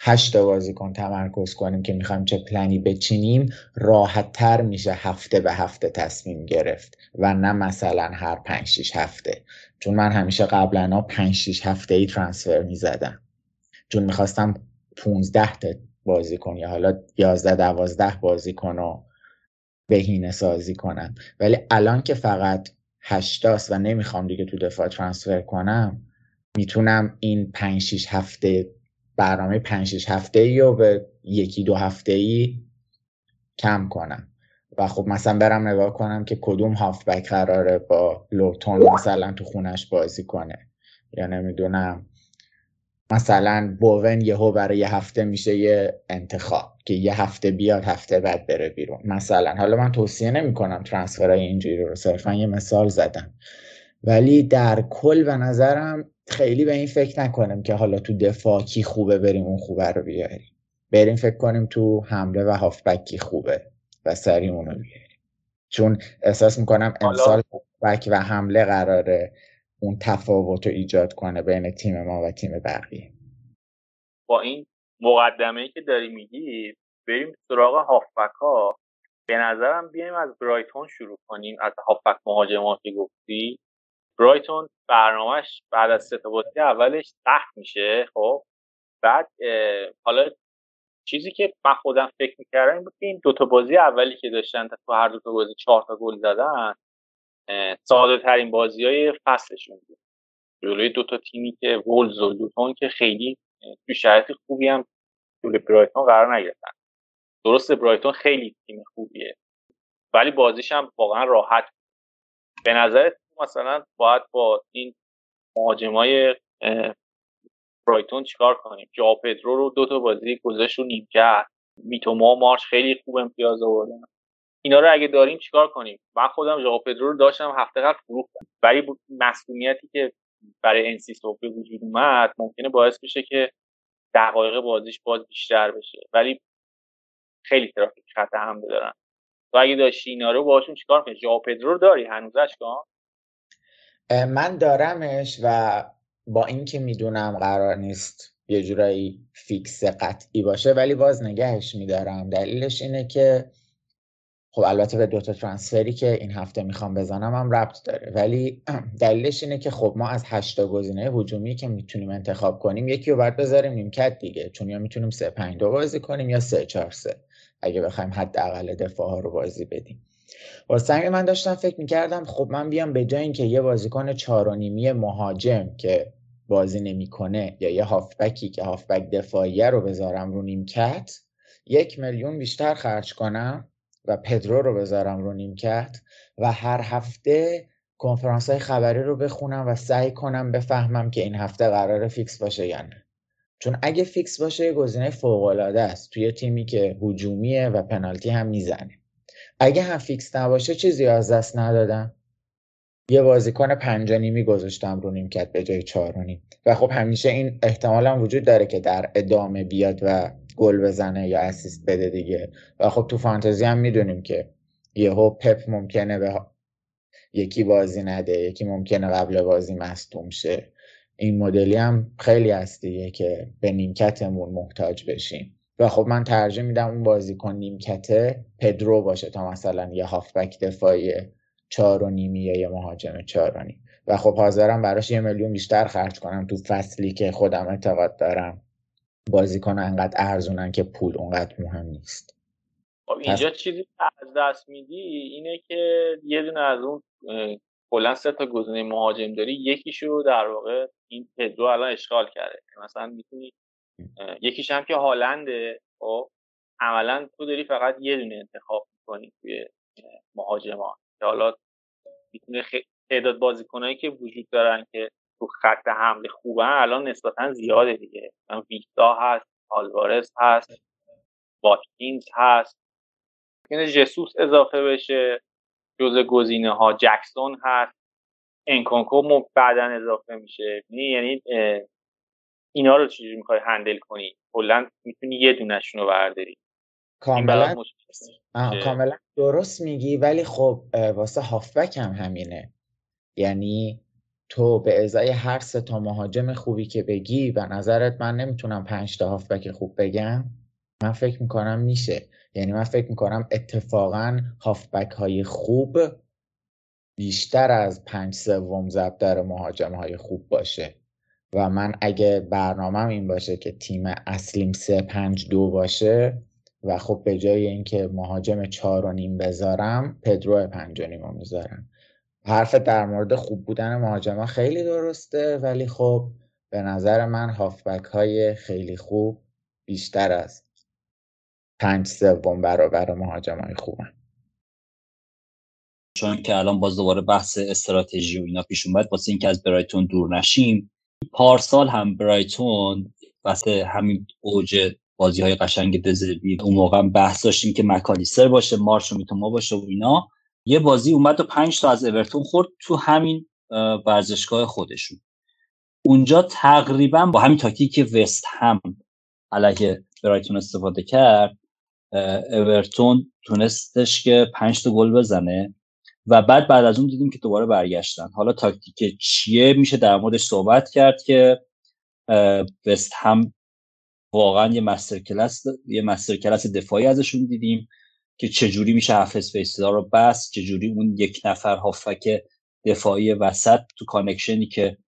8 تا بازیکن تمرکز کنیم که می‌خوایم چه پلنی بچینیم راحت تر میشه هفته به هفته تصمیم گرفت و نه مثلا هر 5 6 هفته. چون من همیشه قبلا 5 6 هفته ای ترانسفر می‌زدم. چون می‌خواستم 15 تا بازیکن یا حالا 11 12 بازیکن رو بهینه سازی کنم. ولی الان که فقط هشتاست و نمی‌خوام دیگه تو دفاع ترانسفر کنم می‌تونم این 5 6 هفته برنامه 5 6 هفته ای رو به یکی دو هفته ای کم کنم. و خب مثلا برم نگاه کنم که کدوم هافبک قراره با لوتون مثلا تو خونش بازی کنه. یا نمی‌دونم مثلا بوون یهو برای یه هفته میشه یه انتخاب که یه هفته بیاد هفته بعد بره بیرون. مثلا حالا من توصیه نمی کنم ترانسفرهای اینجوری رو صرفا یه مثال زدم. ولی در کل به نظرم خیلی به این فکر نکنیم که حالا تو دفاع کی خوبه بریم اون خوبه رو بیاریم. بریم فکر کنیم تو حمله و هافبک کی خوبه و سری اونو بیاریم. چون احساس می‌کنم امسال بک و حمله قراره. اون تفاوت رو ایجاد کنه بین تیم ما و تیم بقیه. با این مقدمه ای که داری میگی بریم سراغ هافبک ها به نظرم بیایم از برایتون شروع کنیم. از هافبک مهاجمان که گفتی. برایتون برنامهش بعد از سه بازی اولش سخت میشه خب؟ بعد حالا چیزی که من خودم فکر می‌کردم این بود که این دوتا بازی اولی که داشتن تو هر دوتا بازی چهار تا گل زدن ساده ترین بازی های فصلشون بود. جلوی دوتا تیمی که وولز و لوتون که خیلی تو شرایط خوبی هم جلوی برایتون قرار نگرفتن. درست برایتون خیلی تیم خوبیه ولی بازیش هم واقعا راحت به نظر مثلا باید با این مهاجمای برایتون چیکار کنیم؟ جا پدرو رو دو تا بازی گذاشت رو نیم کرد میتوما مارش خیلی خوب امتیاز آوردن. اینا رو اگه داریم چیکار کنیم؟ من خودم ژائو پدرو رو داشتم هفته قبل فروختم. ولی مسئولیتی که برای انسی به وجود اومد ممکنه باعث بشه که دقایق بازیش باز بیشتر بشه. ولی خیلی ترافیک خط حمله دارن. تو اگه داشتی اینا رو باشون چیکار کنی؟ ژائو پدرو رو داری هنوزش کن من دارمش و با اینکه می‌دونم قرار نیست یه جورایی فیکس قطعی باشه ولی باز نگهش میدارم. دلیلش اینه که خب البته به دوتا ترانسفری که این هفته می‌خوام بزنم هم ربط داره. ولی <clears throat> دلیلش اینه که خب ما از هشتا گزینه هجومی که می‌تونیم انتخاب کنیم یکی رو باید بذاریم نیمکت دیگه. چون یا می‌تونیم سه پنج دو بازی کنیم یا سه چهار سه. اگه بخوایم حداقل دفاع ها رو بازی بدیم. واسه من داشتم فکر می‌کردم خب من بیام به جای اینکه یه بازیکن چهار و نیمی مهاجم که بازی نمی‌کنه یا یه هافبکی که هافبک دفاعیه رو بذارم رو نیمکت یک میلیون بیشتر خرج کنم. و پدرو رو بذارم رو نیمکت و هر هفته کنفرانس های خبری رو بخونم و سعی کنم بفهمم که این هفته قرار فیکس باشه یا نه. چون اگه فیکس باشه گزینه فوق العاده است. توی تیمی که هجومیه و پنالتی هم می‌زنه. اگه هم فیکس نباشه چیزی از دست ندادم. یه بازیکن پنج‌ونیمی گذاشتم رو نیمکت به جای چهارونیم و خب همیشه این احتمال هم وجود داره که در ادامه بیاد و گل بزنه یا اسیست بده دیگه. و خب تو فانتزی هم می‌دونیم که یهو پپ ممکنه به یکی بازی نده یکی ممکنه قبل بازی مصدوم شه. این مدلی هم خیلی هست دیگه که به نیمکتمون محتاج بشیم. و خب من ترجیح میدم اون بازیکن نیمکته پدرو باشه تا مثلا یه هافبک دفاعی چهار و نیمی یا یه مهاجم چهار و نیم. و خب حاضرم براش یه میلیون بیشتر خرج کنم تو فصلی که خودم اعتقاد دارم. بازیکن انقدر ارزونن که پول اونقدر مهم نیست. خب اینجا چیزی از دست میدی اینه که یه دونه از اون کلا سه تا گزینه مهاجم داری یکیشو در واقع این پدرو الان اشغال کرده. مثلا می‌تونی یکیش هم که هالنده خب عملا تو داری فقط یه دونه انتخاب می‌کنی توی مهاجمان. که حالا می‌تونه تعداد بازیکنایی که وجود دارن که تو خط حمله خوبن الان نسبتا زیاده دیگه. ویکتا هست آلوارز هست واتکینز هست. ممکنه جسوس اضافه بشه. جزء گزینه ها جکسون هست. انکونکو بعدا اضافه میشه. یعنی اینا رو چجوری می‌خوای هندل کنی؟ کلا می‌تونی یه دونشون رو برداری کاملا؟ کاملا درست میگی ولی خب واسه هافبک هم همینه. یعنی تو به ازای هر سه تا مهاجم خوبی که بگی و نظرت من نمی‌تونم پنج تا هافبک خوب بگم؟ من فکر می‌کنم میشه. یعنی من فکر می‌کنم اتفاقا هافبک های خوب بیشتر از پنج سوم در مهاجم های خوب باشه. و من اگه برنامهم این باشه که تیم اصلیم سه پنج دو باشه و خب به جای اینکه مهاجم چهار و نیم بذارم پدرو پنج و نیم می‌ذارم. حرف در مورد خوب بودن مهاجما خیلی درسته ولی خب به نظر من هافبک های خیلی خوب بیشتر از پنج سوم برابر مهاجم های خوبن. چون که الان باز دوباره بحث استراتژی و اینا پیش اومد واسه اینکه از برایتون دور نشیم پارسال هم برایتون واسه همین اوج بازی های قشنگ دزربی اون موقع بحث داشتیم که مکالیسر باشه مارش و باشه و اینا. یه بازی اومد و پنج تا از اورتون خورد تو همین ورزشگاه خودشون. اونجا تقریبا با همین که وست هم علیه برایتون استفاده کرد اورتون تونستش که پنج تا گل بزنه و بعد بعد از اون دیدیم که دوباره برگشتن. حالا تاکتیک چیه؟ میشه در موردش صحبت کرد که وست هم واقعا یه master class یه master class دفاعی ازشون دیدیم. که چجوری میشه half space ا رو بس چجوری اون یک نفر هافبک دفاعی وسط تو connection ی که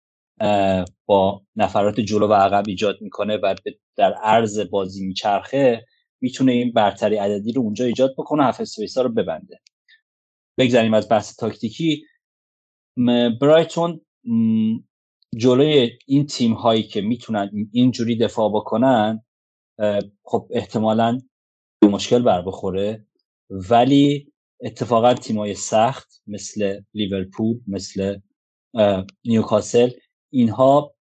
با نفرات جلو و عقب ایجاد می‌کنه و در عرض بازی میچرخه می‌تونه این برتری عددی رو اونجا ایجاد بکنه half space ا رو ببنده. بگذاریم از بحث تاکتیکی. برایتون جلوی این تیم هایی که می‌تونن اینجوری دفاع بکنن خب احتمالا مشکل بر بخوره. ولی اتفاقا تیمای سخت مثل لیورپول مثل نیوکاسل اینها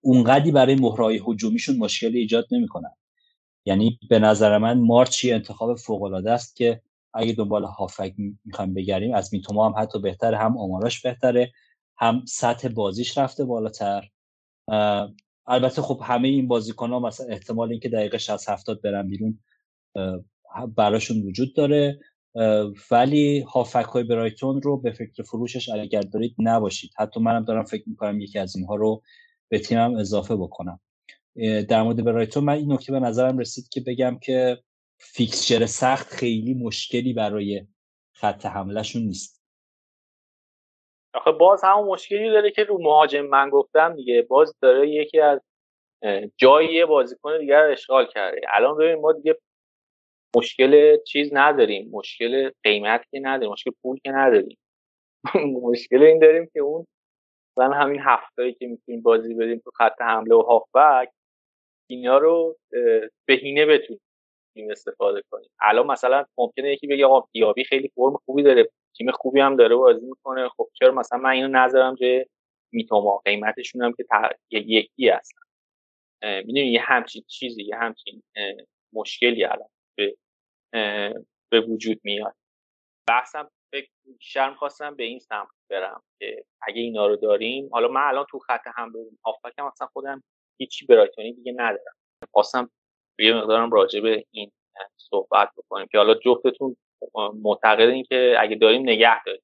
اونقدی برای مهرای هجومیشون مشکلی ایجاد نمی‌کنن. یعنی به نظر من مارچی انتخاب فوق العاده است که اگه دنبال هافک می‌خوایم بگریم از میتوما هم حتی بهتره هم آمارش بهتره هم سطح بازیش رفته بالاتر. البته خب همه این بازیکن ها مثلا احتمال اینکه دقیقه 60 70 برن بیرون براشون وجود داره ولی هافک های برایتون رو به فکر فروشش اگر دارید نباشید. حتی منم دارم فکر می‌کنم یکی از اینها رو به تیمم اضافه بکنم. در مورد برایتون من این نکته به نظرم رسید که بگم که فیکسچر سخت خیلی مشکلی برای خط حملهشون نیست. آخه باز همون مشکلی داره که رو مهاجم من گفتم دیگه. باز داره یکی از جایی بازیکن دیگر رو اشغال کرده. الان ببین ما دیگه مشکل چیز نداریم مشکل قیمت که نداریم مشکل پول که نداریم. <laughs> مشکل این داریم که اون مثلا همین هفتایی که می‌تونیم بازی بدیم تو خط حمله و هافبک اینا رو بهینه بتونیم استفاده کنیم. الان مثلا ممکنه یکی بگه آقا دیابی خیلی فرم خوبی داره تیم خوبی هم داره بازی می‌کنه. خب چرا مثلا من اینو نظرم جای میتوما؟ قیمتشون هم که یکی هستن. می‌دونی یه همچین چیزی یه همچین مشکلی الان به, وجود میاد. بحثم بیشتر خواستم به این سمت برم که اگه اینا رو داریم حالا من الان تو خط هم بریم. آفکم اصلا خودم هیچی برایتونی دیگه ندارم. خواستم یه مقدارم راجع به این صحبت بکنیم که حالا جفتتون معتقدین که اگه داریم نگه داریم.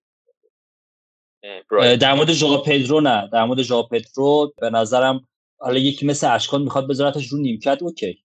در مورد ژوائو پدرو نه. در مورد ژوائو پدرو به نظرم حالا یکی مثل اشکان می‌خواد بذارتش رو نیمکت اوکی.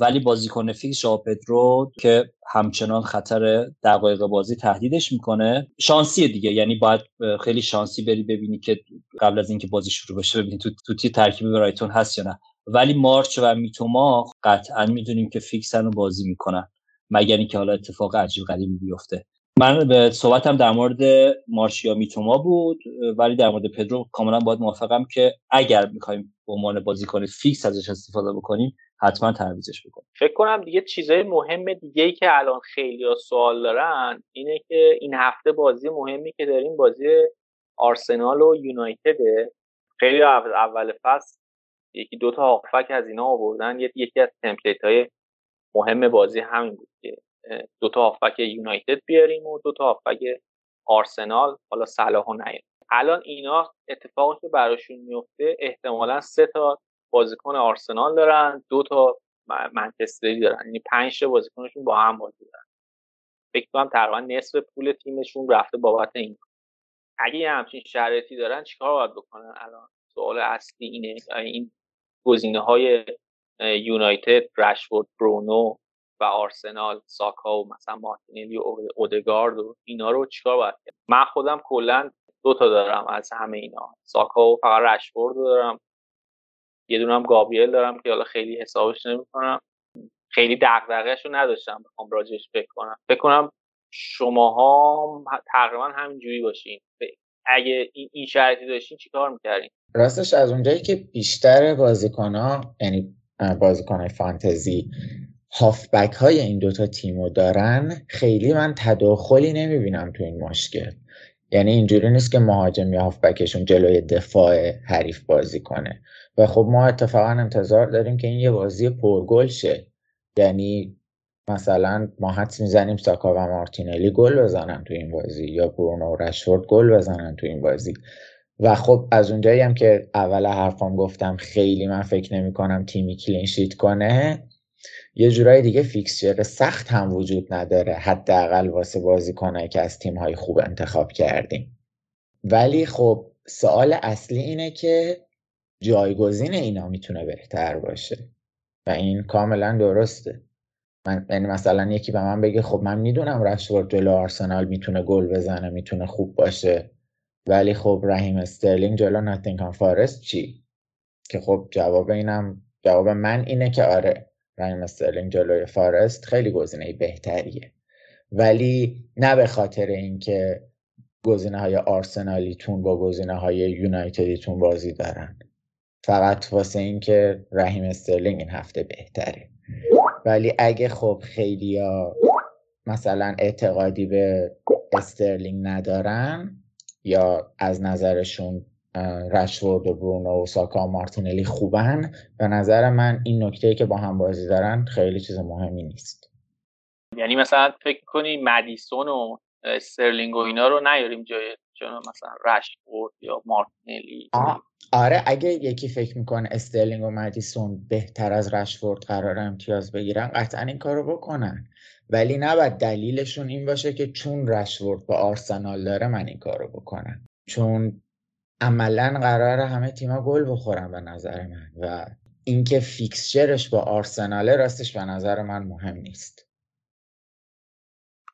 ولی بازیکن فیکس ژوائو پدرو که همچنان خطر دقایق بازی تهدیدش می‌کنه شانسی دیگه. یعنی باید خیلی شانسی بری ببینی که قبل از اینکه بازی شروع بشه ببینی تو تو ترکیب برایتون هست یا نه. ولی مارچ و میتوما قطعا می‌دونیم که فیکسن رو بازی می‌کنن مگر اینکه حالا اتفاق عجیب غریبی بیفته. من به صحبتم در مورد مارشیا میتوما بود ولی در مورد پدرو کاملا باید موافقم که اگر می‌خوایم به عنوان بازیکن فیکس ازش استفاده بکنیم حتما تعویزش بکنیم فکر کنم دیگه چیزای مهم دیگه ای که الان خیلی سوال دارن اینه که این هفته بازی مهمی که داریم بازی آرسنال و یونایتده خیلی اول فصل یکی دو تا هافک از اینا آوردن. یکی از تمپلیت های مهم بازی همین بود که دو تا هافک یونایتد بیاریم و دو تا هافک آرسنال حالا صلاح و نیاریم الان اینا اتفاقی که براشون میفته احتمالا سه تا بازیکن آرسنال دارن دو تا منچستری دارن یعنی پنج تا بازیکنشون با هم بازی دارن. فکر کنم تقریبا نصف پول تیمشون رفته بابت این. اگه یه همچین شرایطی دارن چیکار باید بکنن؟ الان سوال اصلی اینه این گزینه های یونایتد رشفورد برونو و آرسنال ساکا و مثلا مارتینلی و اودگارد و اینا رو چیکار باید کرد؟ من خودم کلا دو تا دارم از همه اینا. ساکا و فقط رشفورد دارم. یه دونم گابریل دارم که حالا خیلی حسابش نمی‌کنم. خیلی دغدغه‌شو نداشتم بخوام راجعش فکر کنم. فکر کنم شماها تقریبا همینجوری باشین. اگه این شرایطی داشتین چیکار می‌کردین؟ راستش از اونجایی که بیشتر بازیکن ها یعنی بازیکن فانتزی هافبک های این دوتا تیمو دارن خیلی من تداخلی نمی‌بینم تو این مشکل. یعنی اینجوری نیست که مهاجم یا هافبکشون جلوی دفاع حریف بازی کنه. و خب ما اتفاقا انتظار داریم که این یه بازی پرگل شه. یعنی مثلا ما حدس می‌زنیم ساکا و مارتینلی گل بزنن تو این بازی یا برونو و رشفورد گل بزنن تو این بازی. و خب از اونجایی هم که اول حرفام گفتم خیلی من فکر نمی کنم تیمی clean sheet کنه یه جورای دیگه fixture سخت هم وجود نداره حداقل واسه بازیکنایی که از تیم‌های خوب انتخاب کردیم. ولی خب سوال اصلی اینه که جایگزین اینا می‌تونه بهتر باشه و این کاملا درسته. من یعنی مثلا یکی به من بگه خب من می‌دونم رشفورد جلو آرسنال می‌تونه گل بزنه می‌تونه خوب باشه ولی خب رحیم استرلینگ جلو ناتینگهام فارست چی؟ که خب جواب اینم جواب من اینه که آره. رحیم استرلینگ جلوی فارست خیلی گزینه بهتریه. ولی نه به خاطر اینکه گزینه های آرسنالیتون با گزینه های یونایتدیتون بازی دارن. فقط واسه اینکه رحیم استرلینگ این هفته بهتره. ولی اگه خب خیلی مثلا اعتقادی به استرلینگ ندارن یا از نظرشون رشفورد و برونو و ساکا و مارتینلی خوبن. به نظر من این نکته که با هم بازی دارن خیلی چیز مهمی نیست. یعنی مثلا فکر کنی مدیسون و استرلینگ و اینا رو نیاریم جای چون مثلا رشفورد یا مارتینلی. آره اگه یکی فکر می‌کنه استرلینگ و مدیسون بهتر از رشفورد قرار امتیاز بگیرن قطعا این کارو بکنن. ولی نباید دلیلشون این باشه که چون رشفورد با آرسنال داره من این کارو بکنم. چون عملا قرار همه تیما گل بخورن به نظر من و اینکه فیکسچرش با آرسناله راستش به نظر من مهم نیست.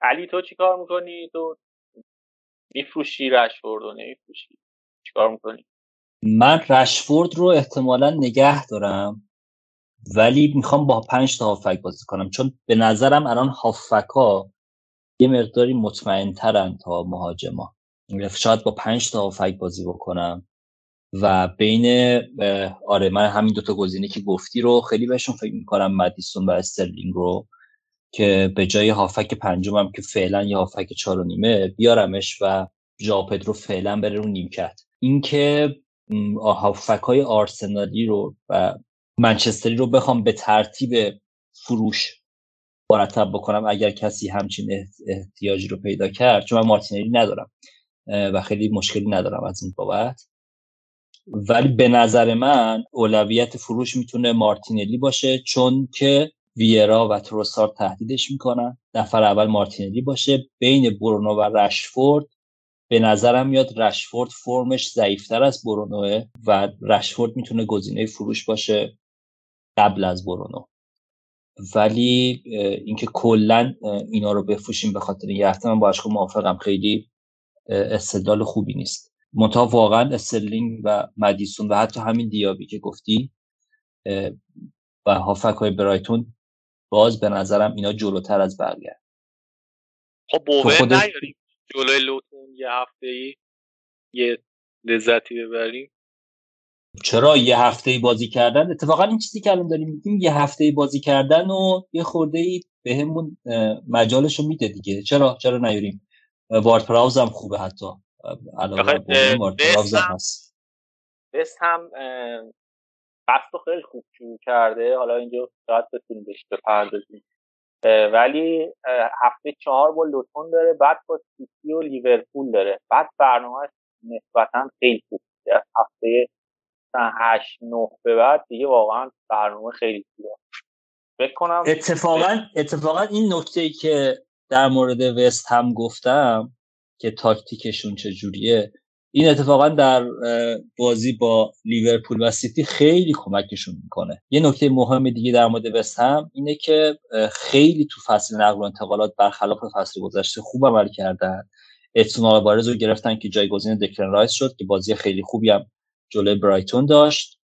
علی تو چیکار می‌کنی؟ تو میفروشی رشفورد و نمیفروشی. چیکار می‌کنی؟ من رشفورد رو احتمالا نگه دارم ولی می‌خوام با پنج تا هافک بازی کنم. چون به نظرم الان هافک ها یه مقداری مطمئن ترن تا مهاجما. شاید با پنج تا هافک بازی بکنم. و بین آره من همین دوتا گزینه که گفتی رو خیلی بهشون فکر می‌کنم مدیسون و استرلینگ رو که به جای هافک پنجمم که فعلا یه هافک چهار و نیمه بیارمش و ژاپد رو فعلا بره رو نیمکت. اینکه هافک های آرسنالی رو و منچستری رو بخوام به ترتیب فروش مرتب بکنم اگر کسی همچین احتیاجی رو پیدا کرد چون من مارتینلی ندارم. و خیلی مشکلی ندارم از این بابت. ولی به نظر من اولویت فروش می‌تونه مارتینلی باشه چون که ویرا و تروسار تهدیدش می‌کنن. نفر اول مارتینلی باشه. بین برونو و رشفورد به نظرم میاد رشفورد فرمش ضعیفتر از برونوه و رشفورد می‌تونه گزینه فروش باشه قبل از برونو. ولی اینکه کلا اینا رو بفروشیم به خاطر یه هفته من با موافقم. خیلی استدلال خوبی نیست. منتها واقعا استرلینگ و مدیسون و حتی همین دیابی که گفتی و هافک های برایتون باز به نظرم اینا جلوتر از بقیه خب بوه خودش... نیاریم جلوی لوتون یه هفته ای یه لذتی ببریم چرا یه هفته ای بازی کردن؟ اتفاقا این چیزی که الان داریم میگیم یه هفته ای بازی کردن و یه خورده ای به همون مجالش رو میده دیگه. چرا؟ چرا نیاریم؟ وارد پراوز هم خوبه حتی. علاوه هم هست. بس هم بحث خیلی خوب شروع کرده. حالا اینجا شاید بتونیم بهش بپردازیم. ولی هفته چهار با لوتون داره بعد با سیتی و لیورپول داره. بعد برنامه نسبتا خیلی خوب هفته هشت نه به بعد دیگه واقعا برنامه خیلی خوبه. بکنم اتفاقا اتفاقا این نکته ای که در مورد وست هم گفتم که تاکتیکشون چجوریه. این اتفاقا در بازی با لیورپول و سیتی خیلی کمکشون می‌کنه. یه نکته مهم دیگه در مورد وست هم اینه که خیلی تو فصل نقل و انتقالات برخلاف فصل گذشته خوب عمل کردن. ادسون آلوارز رو گرفتن که جایگزین دکلن رایس شد که بازی خیلی خوبی هم جلوی برایتون داشت.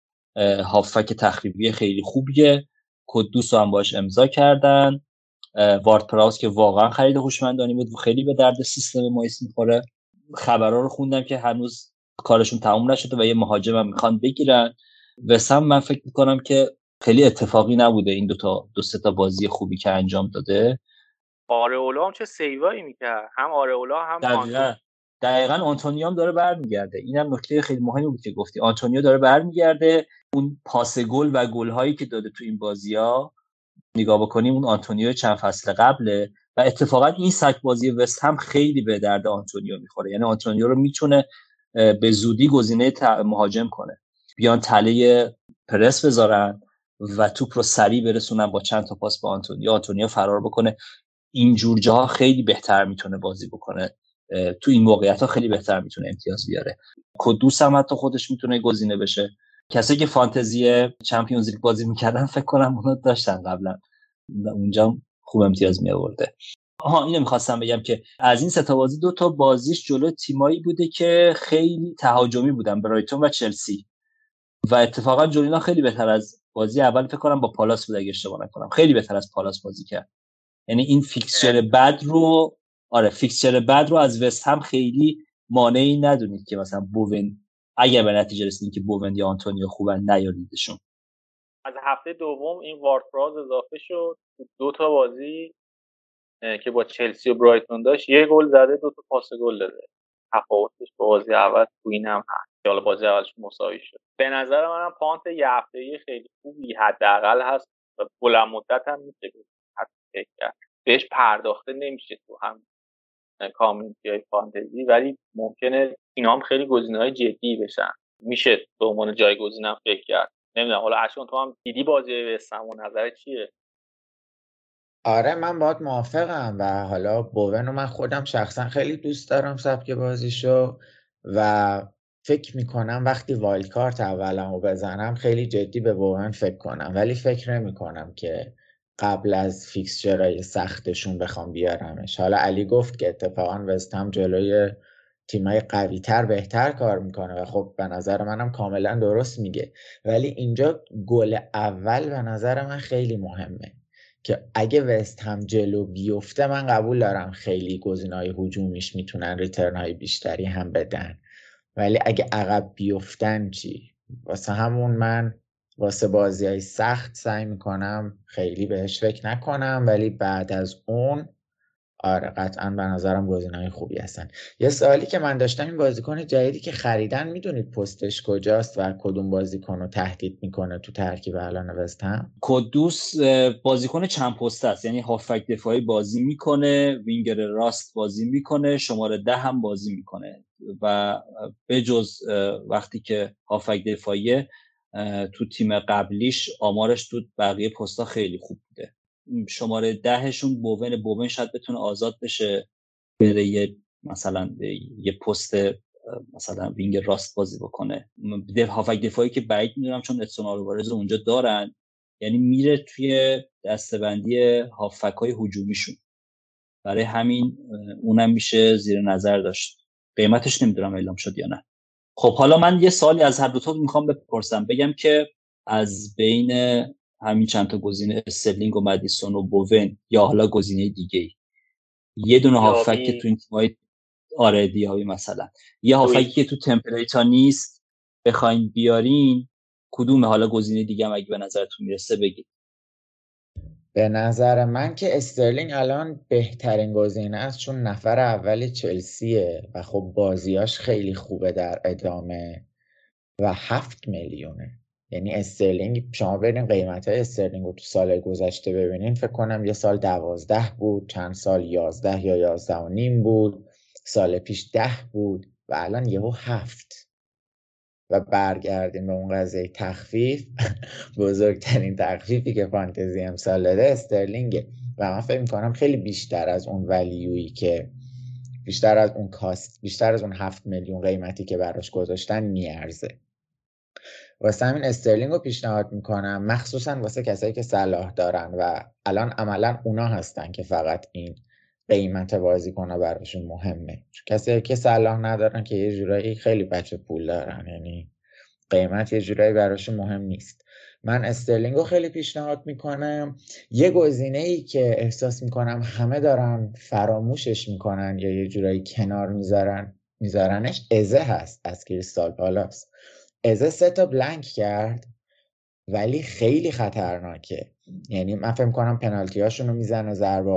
هافک تخریبی خیلی خوبیه. کدوس هم باش امضا کردن. وارد پراوس که واقعا خرید هوشمندانی بود و خیلی به درد سیستم مایس می‌خوره. خبرها رو خوندم که هنوز کارشون تموم نشده و یه مهاجم هم می‌خوان بگیرن. وسم من فکر می‌کنم که خیلی اتفاقی نبوده این دو تا دو سه تا بازی خوبی که انجام داده. آرئولا هم چه سیوایی می‌کرد. هم آرئولا هم دقیقا. دقیقا آنتونیو هم داره برمیگرده. اینم نکته خیلی مهمی بود که گفتی. آنتونیو داره برمیگرده. اون پاس گل و گل هایی که داده تو این بازی ها نگاه بکنیم اون آنتونیو چند فصل قبله و اتفاقا این سبک بازی وستهم خیلی به درد آنتونیو می‌خوره. یعنی آنتونیو رو می‌تونه به زودی گزینه مهاجم کنه. بیان تله پرس بذارن و توپ رو سریع برسونن با چند تا پاس با آنتونیو آنتونیو فرار بکنه. اینجور جاها خیلی بهتر می‌تونه بازی بکنه. تو این موقعیت ها خیلی بهتر می‌تونه امتیاز بیاره. کدوس هم حتی خودش می‌تونه گزینه بشه. کسی که فانتزی چمپیونز لیگ بازی می‌کردن فکر کنم اونو داشتن قبلا. اونجا خوب امتیاز می آورده آها اینو می‌خواستم بگم که از این ستا بازی دو تا بازیش جلو تیمایی بوده که خیلی تهاجمی بودن برایتون و چلسی. و اتفاقا جولینا خیلی بهتر از بازی اول فکر کنم با پالاس بود اگه اشتباه نکنم. خیلی بهتر از پالاس بازی کرد. یعنی این fixture بد رو آره fixture بد رو از وستهم خیلی مانعی ندونید که مثلا بوون اگر به نتیجه رسیدین که بوون یا آنتونیو خوبن نیاریدشون از هفته دوم این وارد اضافه شد. دو تا بازی که با چلسی و برایتون داشت یه گل زده دو تا پاس گل داده. تفاوتش با بازی اول تو این هم هست. حالا بازی اولش مساوی شد. به نظر منم punt یه هفته خیلی خوبی حداقل هست و بلند مدت هم میشه بهش پرداخته نمیشه تو هم. community های فانتزی ولی ممکنه اینا هم خیلی گزینه های جدی بشن. میشه به عنوان جایگزینم فکر کرد. نمی‌دونم حالا اشون تو هم دیدی بازی وستهم و نظر چیه؟ آره من باید موافقم و حالا بوون رو من خودم شخصا خیلی دوست دارم سبک بازیشو و فکر می‌کنم وقتی wild card اولم رو بزنم خیلی جدی به بوون فکر کنم. ولی فکر نمی‌کنم که قبل از فیکسچرهای سختشون بخوام بیارمش. حالا علی گفت که اتفاقا وستهم جلوی تیمای قوی تر بهتر کار می‌کنه و خب به نظر منم کاملا درست میگه. ولی اینجا گل اول به نظر من خیلی مهمه که اگه وست هم جلو بیفته من قبول دارم خیلی های هجومیش می‌تونن ریترن های بیشتری هم بدن. ولی اگه عقب بیفتن چی؟ واسه همون من واسه بازی های سخت سعی می‌کنم خیلی بهش فکر نکنم ولی بعد از اون آره قطعا به نظرم های خوبی هستن. یه سوالی که من داشتم این بازیکن جدیدی که خریدن می‌دونید پستش کجاست و کدوم بازیکن رو تهدید می‌کنه تو ترکیب الان نوستم کدوس بازیکن چند پست است. یعنی هافک دفاعی بازی می‌کنه وینگر راست بازی می‌کنه شماره ده هم بازی می‌کنه. و به جز وقتی که هافک دفاعی تو تیم قبلیش آمارش تو بقیه پستا خیلی خوب بوده. شماره دهشون بوون بوون شاید بتونه آزاد بشه بره یه مثلا یه پست مثلا وینگ راست بازی بکنه. هافک دفاعی که بعید می‌دونم چون اتسون آلوارز اونجا دارن. یعنی میره توی دستبندی هافک های هجومیشون. برای همین اونم میشه زیر نظر داشت. قیمتش نمی‌دونم اعلام شد یا نه. خب حالا من یه سالی از هر دوتا می‌خوام بپرسم. بگم که از بین همین چند تا گزینه استرلینگ و مدیسون و بوون یا حالا گزینه دیگه یه دونه هافک که تو این تیمای آره دیابی مثلا. یه هافکی که تو تمپلیتا نیست بخواین بیارین کدوم حالا گزینه دیگه هم اگه به نظرتون می‌رسه بگید به نظر من که استرلینگ الان بهترین گزینه است چون نفر اولی چلسیه و خب بازیاش خیلی خوبه در ادامه و هفت میلیونه. یعنی استرلینگ شما برین قیمت های استرلینگ رو تو سال گذشته ببینین فکر کنم یه سال دوازده بود چند سال یازده یا یازده و نیم بود سال پیش ده بود و الان یهو هفت. و برگردیم به اون قضیه تخفیف. <laughs> بزرگترین تخفیفی که فانتزی امسال داده استرلینگه. و من فکر می‌کنم خیلی بیشتر از اون ولیویی که بیشتر از اون کاست بیشتر از اون هفت میلیون قیمتی که براش گذاشتن میارزه. واسه همین استرلینگ رو پیشنهاد می‌کنم مخصوصا واسه کسایی که صلاح دارن و الان عملا اونا هستن که فقط این قیمت بازیکن براشون مهمه. کسی که صلاح ندارن که یه جورایی خیلی بچه پول دارن. یعنی قیمت یه جورایی براشون مهم نیست. من استرلینگ رو خیلی پیشنهاد می‌کنم. یه گزینه ای که احساس می‌کنم همه دارن فراموشش می‌کنن یا یه جورایی کنار می‌ذارن میذارنش ازه هست از کریستال پالاس. ازه سه تا بلنک کرد ولی خیلی خطرناکه. یعنی من فکر کنم پنالتی رو می‌زنه ضربه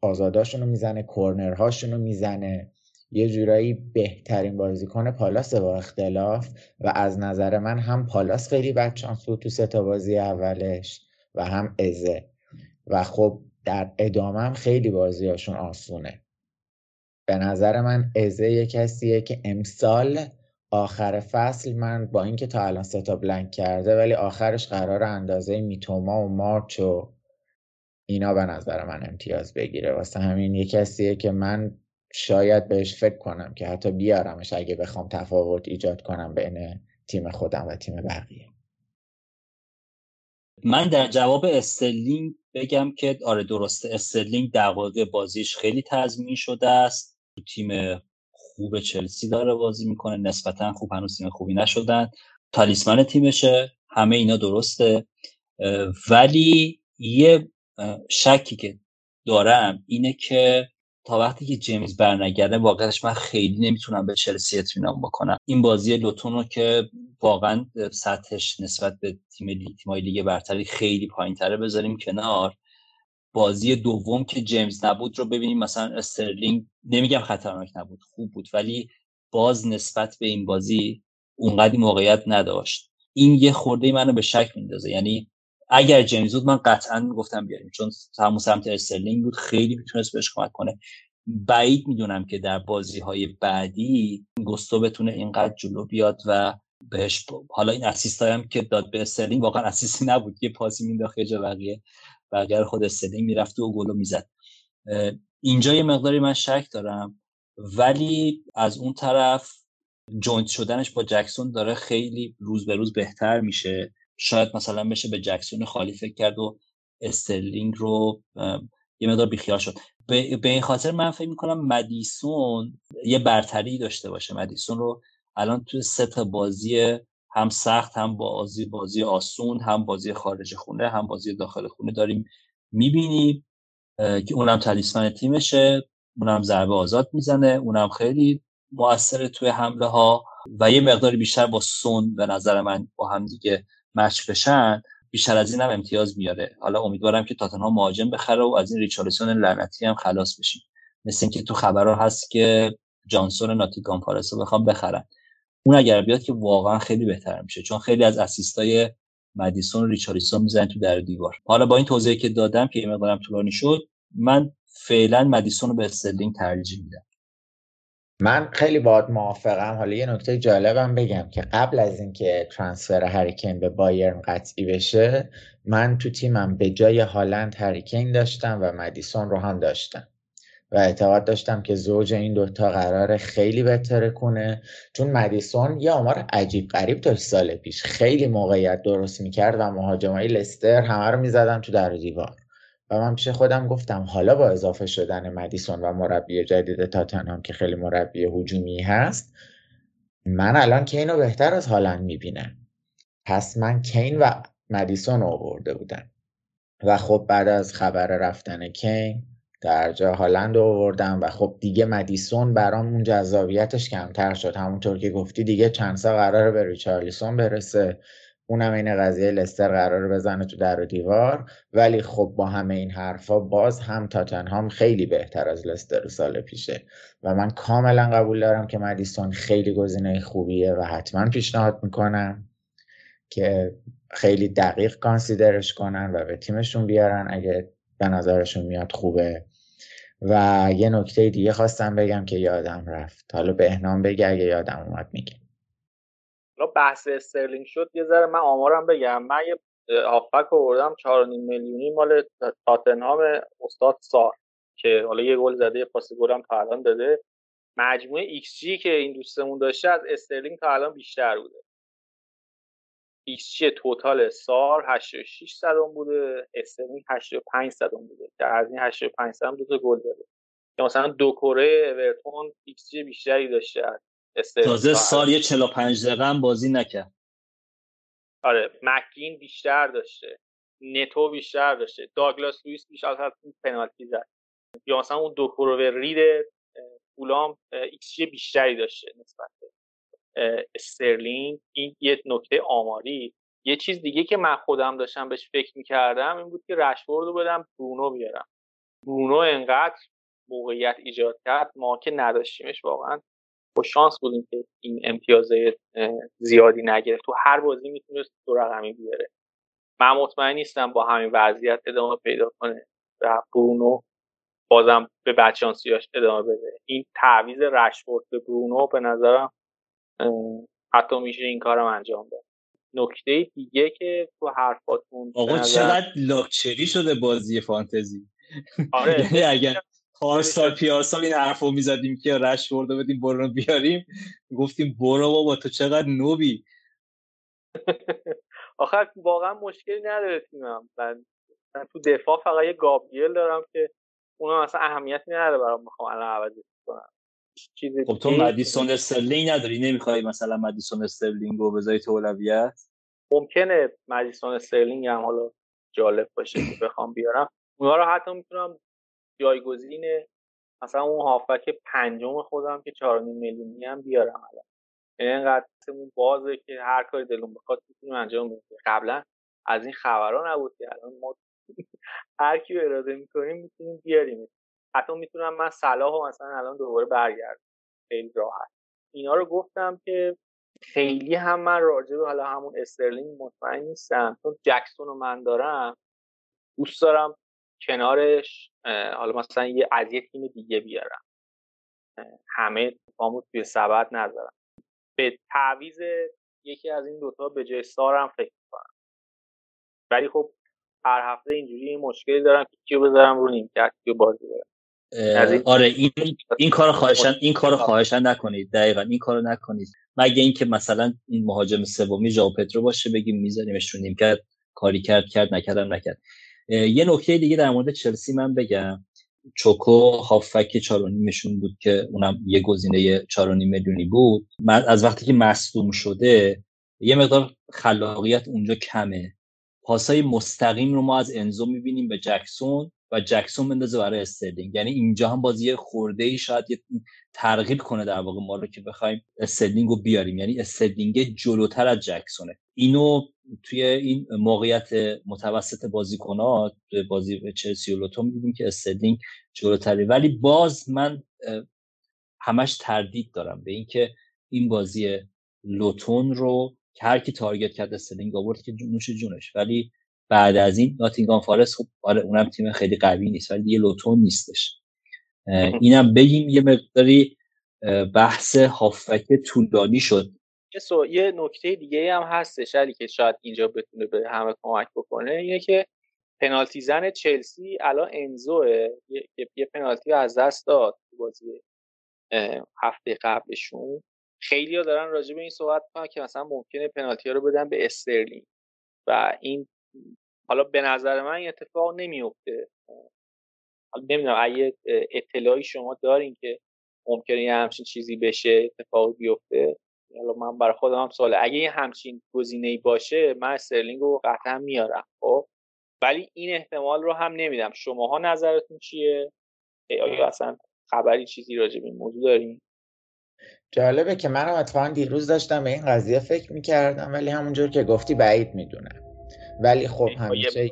آزاداشون رو می‌زنه کورنرهاشون رو می‌زنه. یه جورایی بهترین بازیکن پالاس با اختلاف و از نظر من هم پالاس خیلی بدشانس بود تو سه تا بازی اولش و هم ازه. و خب در ادامه هم خیلی بازیاشون آسونه. به نظر من ازه یه کسیه که امسال آخر فصل من با اینکه تا الان سه تا بلنک کرده ولی آخرش قرار اندازه میتوما و مارچ و اینا به نظر من امتیاز بگیره. واسه همین یه کسیه که من شاید بهش فکر کنم که حتی بیارمش اگه بخوام تفاوت ایجاد کنم بین تیم خودم و تیم بقیه. من در جواب استرلینگ بگم که آره درسته استرلینگ در بازیش خیلی تضمین شده است. تو تیم خوب چلسی داره بازی می‌کنه نسبتا خوب هنوز تیم خوبی نشدن. talisman تیمشه همه اینا درسته. ولی یه شکی که دارم اینه که تا وقتی که جیمز برنگرده واقعش من خیلی نمی‌تونم به چلسی اطمینان بکنم. این بازی لوتون رو که واقعا سطحش نسبت به تیم لیگ برتری خیلی پایین تره بذاریم کنار. بازی دوم که جیمز نبود رو ببینیم. مثلا استرلینگ نمیگم خطرناک نبود خوب بود ولی باز نسبت به این بازی اونقدی موقعیت نداشت. این یه خورده منو به شک میندازه یعنی اگر جیمز بود من قطعا می‌گفتم بیاریم. چون همون سمت استرلینگ بود خیلی می‌تونست بهش کمک کنه. بعید می‌دونم که در بازی های بعدی گستو بتونه اینقدر جلو بیاد و بهش حالا این assist هم که داد به استرلینگ واقعا assist ی نبود یه پاسی مینداخت یه بقیه خود استرلینگ می‌رفت و گلو می‌زد. اینجا یه مقداری من شک دارم ولی از اون طرف joint شدنش با جکسون داره خیلی روز به روز بهتر میشه. شاید مثلا بشه به جکسون خالی فکر کرد و استرلینگ رو یه مقدار بیخیال شد. به این خاطر من فکر می‌کنم مدیسون یه برتری داشته باشه. مدیسون رو الان توی سه تا بازی هم سخت هم بازی بازی آسون هم بازی خارج خونه هم بازی داخل خونه داریم می‌بینیم که اونم تلیسمن تیمشه اونم ضربه آزاد می‌زنه اونم خیلی موثر توی حمله ها و یه مقداری بیشتر با سون به نظر من با هم دیگه مچ بشن بیشتر از این هم امتیاز میاره. حالا امیدوارم که تاتنهام مهاجم بخره و از این ریچارلسون لعنتی هم خلاص بشیم. مثل اینکه تو خبرها هست که جانسون ناتیگان پارس رو بخوام بخرن. اون اگر بیاد که واقعا خیلی بهتر میشه چون خیلی از اسیستای مدیسون و ریچارلیسون می‌زنن تو در دیوار. حالا با این توضیحی که دادم که این مقدارم طولانی شد من فعلا مدیسون رو به استرلینگ ترجیح میدم. من خیلی باید موافقم. حالا یه نکته جالبم بگم که قبل از اینکه ترانسفر هریکین به بایرن قطعی بشه من تو تیمم به جای هالند هریکین داشتم و مدیسون رو هم داشتم. و اعتقاد داشتم که زوج این دوتا قرار خیلی بهتره کنه. چون مدیسون یه آمار عجیب غریب داشت سال پیش. خیلی موقعیت درست می‌کرد و مهاجمای لستر همه رو می‌زدن تو در دیوار. و من پیش خودم گفتم حالا با اضافه شدن مدیسون و مربی جدید تاتنهام که خیلی مربی هجومی هست من الان کین رو بهتر از هالند می‌بینم. پس من کین و مدیسون رو آورده بودم. و خب بعد از خبر رفتن کین در جا هالند آوردم و خب دیگه مدیسون برام اون جذابیتش کمتر شد. همونطور که گفتی دیگه چند سال قراره به ریچارلیسون برسه. اونم این قضیه لستر قرار بزنه تو در و دیوار. ولی خب با همه این حرفا باز هم تاتنهام خیلی بهتر از لستر سال پیشه. و من کاملا قبول دارم که مدیسون خیلی گزینه خوبیه و حتما پیشنهاد می‌کنم که خیلی دقیق consider ش کنن و به تیمشون بیارن. اگه به نظرشون میاد خوبه. و یه نکته دیگه خواستم بگم که یادم رفت. حالا بهنام بگه اگه یادم اومد میگه. بحث استرلینگ شد یه ذره من آمارم بگم. من یه هافبک آوردم 4.5 میلیونی مال تاتنهام استاد سار که حالا یه گل زده یه پاس گلم تا الان داده. مجموعه ایکس جی که این دوستمون داشته از استرلینگ تا الان بیشتر بوده. ایکس توتال سار 86 صدم بوده استرلینگ 85 صدم بوده. که از این 85 صدم دو تا گل داده که مثلا دو کره اورتون ایکس بیشتری داشته. تازه سال یه 45 دقیقه هم بازی نکرد. آره مکین بیشتر داشته. نتو بیشتر داشته. داگلاس لوئیس بیشتر از پنالتی زد. یا مثلا اون دو کرو رید فولام ایکس بیشتری داشته نسبت استرلینگ این یه نکته آماری. یه چیز دیگه که من خودم داشتم بهش فکر می‌کردم این بود که رشورد رو بدم برونو بیارم. برونو انقدر موقعیت ایجاد کرد ما که نداشتیمش واقعا. با شانس بودیم که این امتیاز زیادی نگرفت. تو هر بازی می‌تونست دو رقمی بیاره. من مطمئن نیستم با همین وضعیت ادامه پیدا کنه و برونو بازم به بدشانسیاش ادامه بده. این تعویز رشفورد به برونو به نظرم حتی میشه این کارم انجام داد. نکته دیگه که تو حرفاتون آقا چقدر لاکچری شده بازی فانتزی. آره <laughs> یعنی اگر پارسال پیارسال این حرف رو می‌زدیم که رش برده بدیم برو بیاریم گفتیم برو بابا تو چقدر نوبی. <laughs> آخر واقعا مشکلی نداره تیمم. من, تو دفاع فقط یه گابریل دارم که اونا مثلا اهمیتی نداره برام می‌خوام الان عوضش چیزی خب تو مدیسون استرلینگ نداری؟ نمی‌خوای مثلا مدیسون استرلینگ رو بذاری تو اولویت؟ ممکنه مدیسون استرلینگ هم حالا جالب باشه که بخوام بیارم. اونا رو حتی می‌تونم جایگزین مثلا اون هافبک پنجم خودم که 4.5 میلیونی هم بیارم الان. یعنی اینقدر اون بازه که هر کاری دلمون بخواد می‌تونیم انجام بدیم. قبلا از این خبرها نبود که الان ما <laughs> هر کی اراده می‌کنیم می‌تونیم بیاریم حتی می‌تونم من صلاح و مثلا الان دوباره برگردم خیلی راحت. اینا رو گفتم که خیلی هم من راجع به حالا همون استرلینگ مطمئن نیستم. چون جکسون رو من دارم دوست دارم کنارش حالا مثلا یه از یه تیم دیگه بیارم. همه پامو توی سبد نذارم. به تعویز یکی از این دوتا به جای سارم فکر کنم ولی خب هر هفته اینجوری این مشکلی دارم که کیو بذارم رو نیمکت کیو بازی برم آره این این کارو خواهشن این کارو خواهشن نکنید دقیقا این کارو نکنید. مگه اینکه مثلا این مهاجم سومی ژائو پدرو باشه بگیم میذاریمش رو نیمکت کاری کرد کرد نکردم نکرد. یه نکته دیگه در مورد چلسی من بگم. چوکو هافک چارونیمشون بود که اونم یه گزینه چارونیم میلیونی بود. من از وقتی که مصدوم شده یه مقدار خلاقیت اونجا کمه. پاسای مستقیم رو ما از انزو می‌بینیم به جکسون و جکسون بندازه برای استرلینگ. یعنی اینجا هم بازی خورده ای شاید یه ترغیب کنه در واقع ما رو که بخوایم استرلینگ رو بیاریم. یعنی استرلینگ جلوتر از جکسونه. اینو توی این موقعیت متوسط بازیکنات توی بازی چلسی و لوتون می‌بینیم که استرلینگ جلوتره. ولی باز من همش تردید دارم به اینکه این بازی لوتون رو که هر کی تارگت کرد استرلینگ آورد که نوش جونش. ولی بعد از این ناتینگام فارست خب آره اونم تیم خیلی قوی نیست ولی یه لوتون نیستش. اینم بگیم یه مقداری بحث هافک طولانی شد. یه نکته دیگه هم هستش علی که شاید اینجا بتونه به همه کمک بکنه اینه که پنالتی زن چلسی الان انزوه یه, یه پنالتی از دست داد بازی هفته قبلشون. خیلی ها دارن راجع به این صحبت کنن که مثلا ممکنه پنالتی رو بدن به استرلینگ. و این حالا به نظر من این اتفاق نمیفته حالا نمی‌دونم اگه اطلاعی شما دارین که ممکنه یه همچین چیزی بشه اتفاق بیفته حالا من برای خودم هم سواله. اگه یه همچین گزینه باشه من استرلینگ رو قطعا میارم خب؟ ولی این احتمال رو هم نمیدم. شماها نظرتون چیه؟ آیا اصلا خبری چیزی راجع به این موضوع دارین؟ جالبه که منم اتفاقا دیروز داشتم به این قضیه فکر می‌کردم ولی همونجور که گفتی بعید می‌دونم. ولی خب همیشه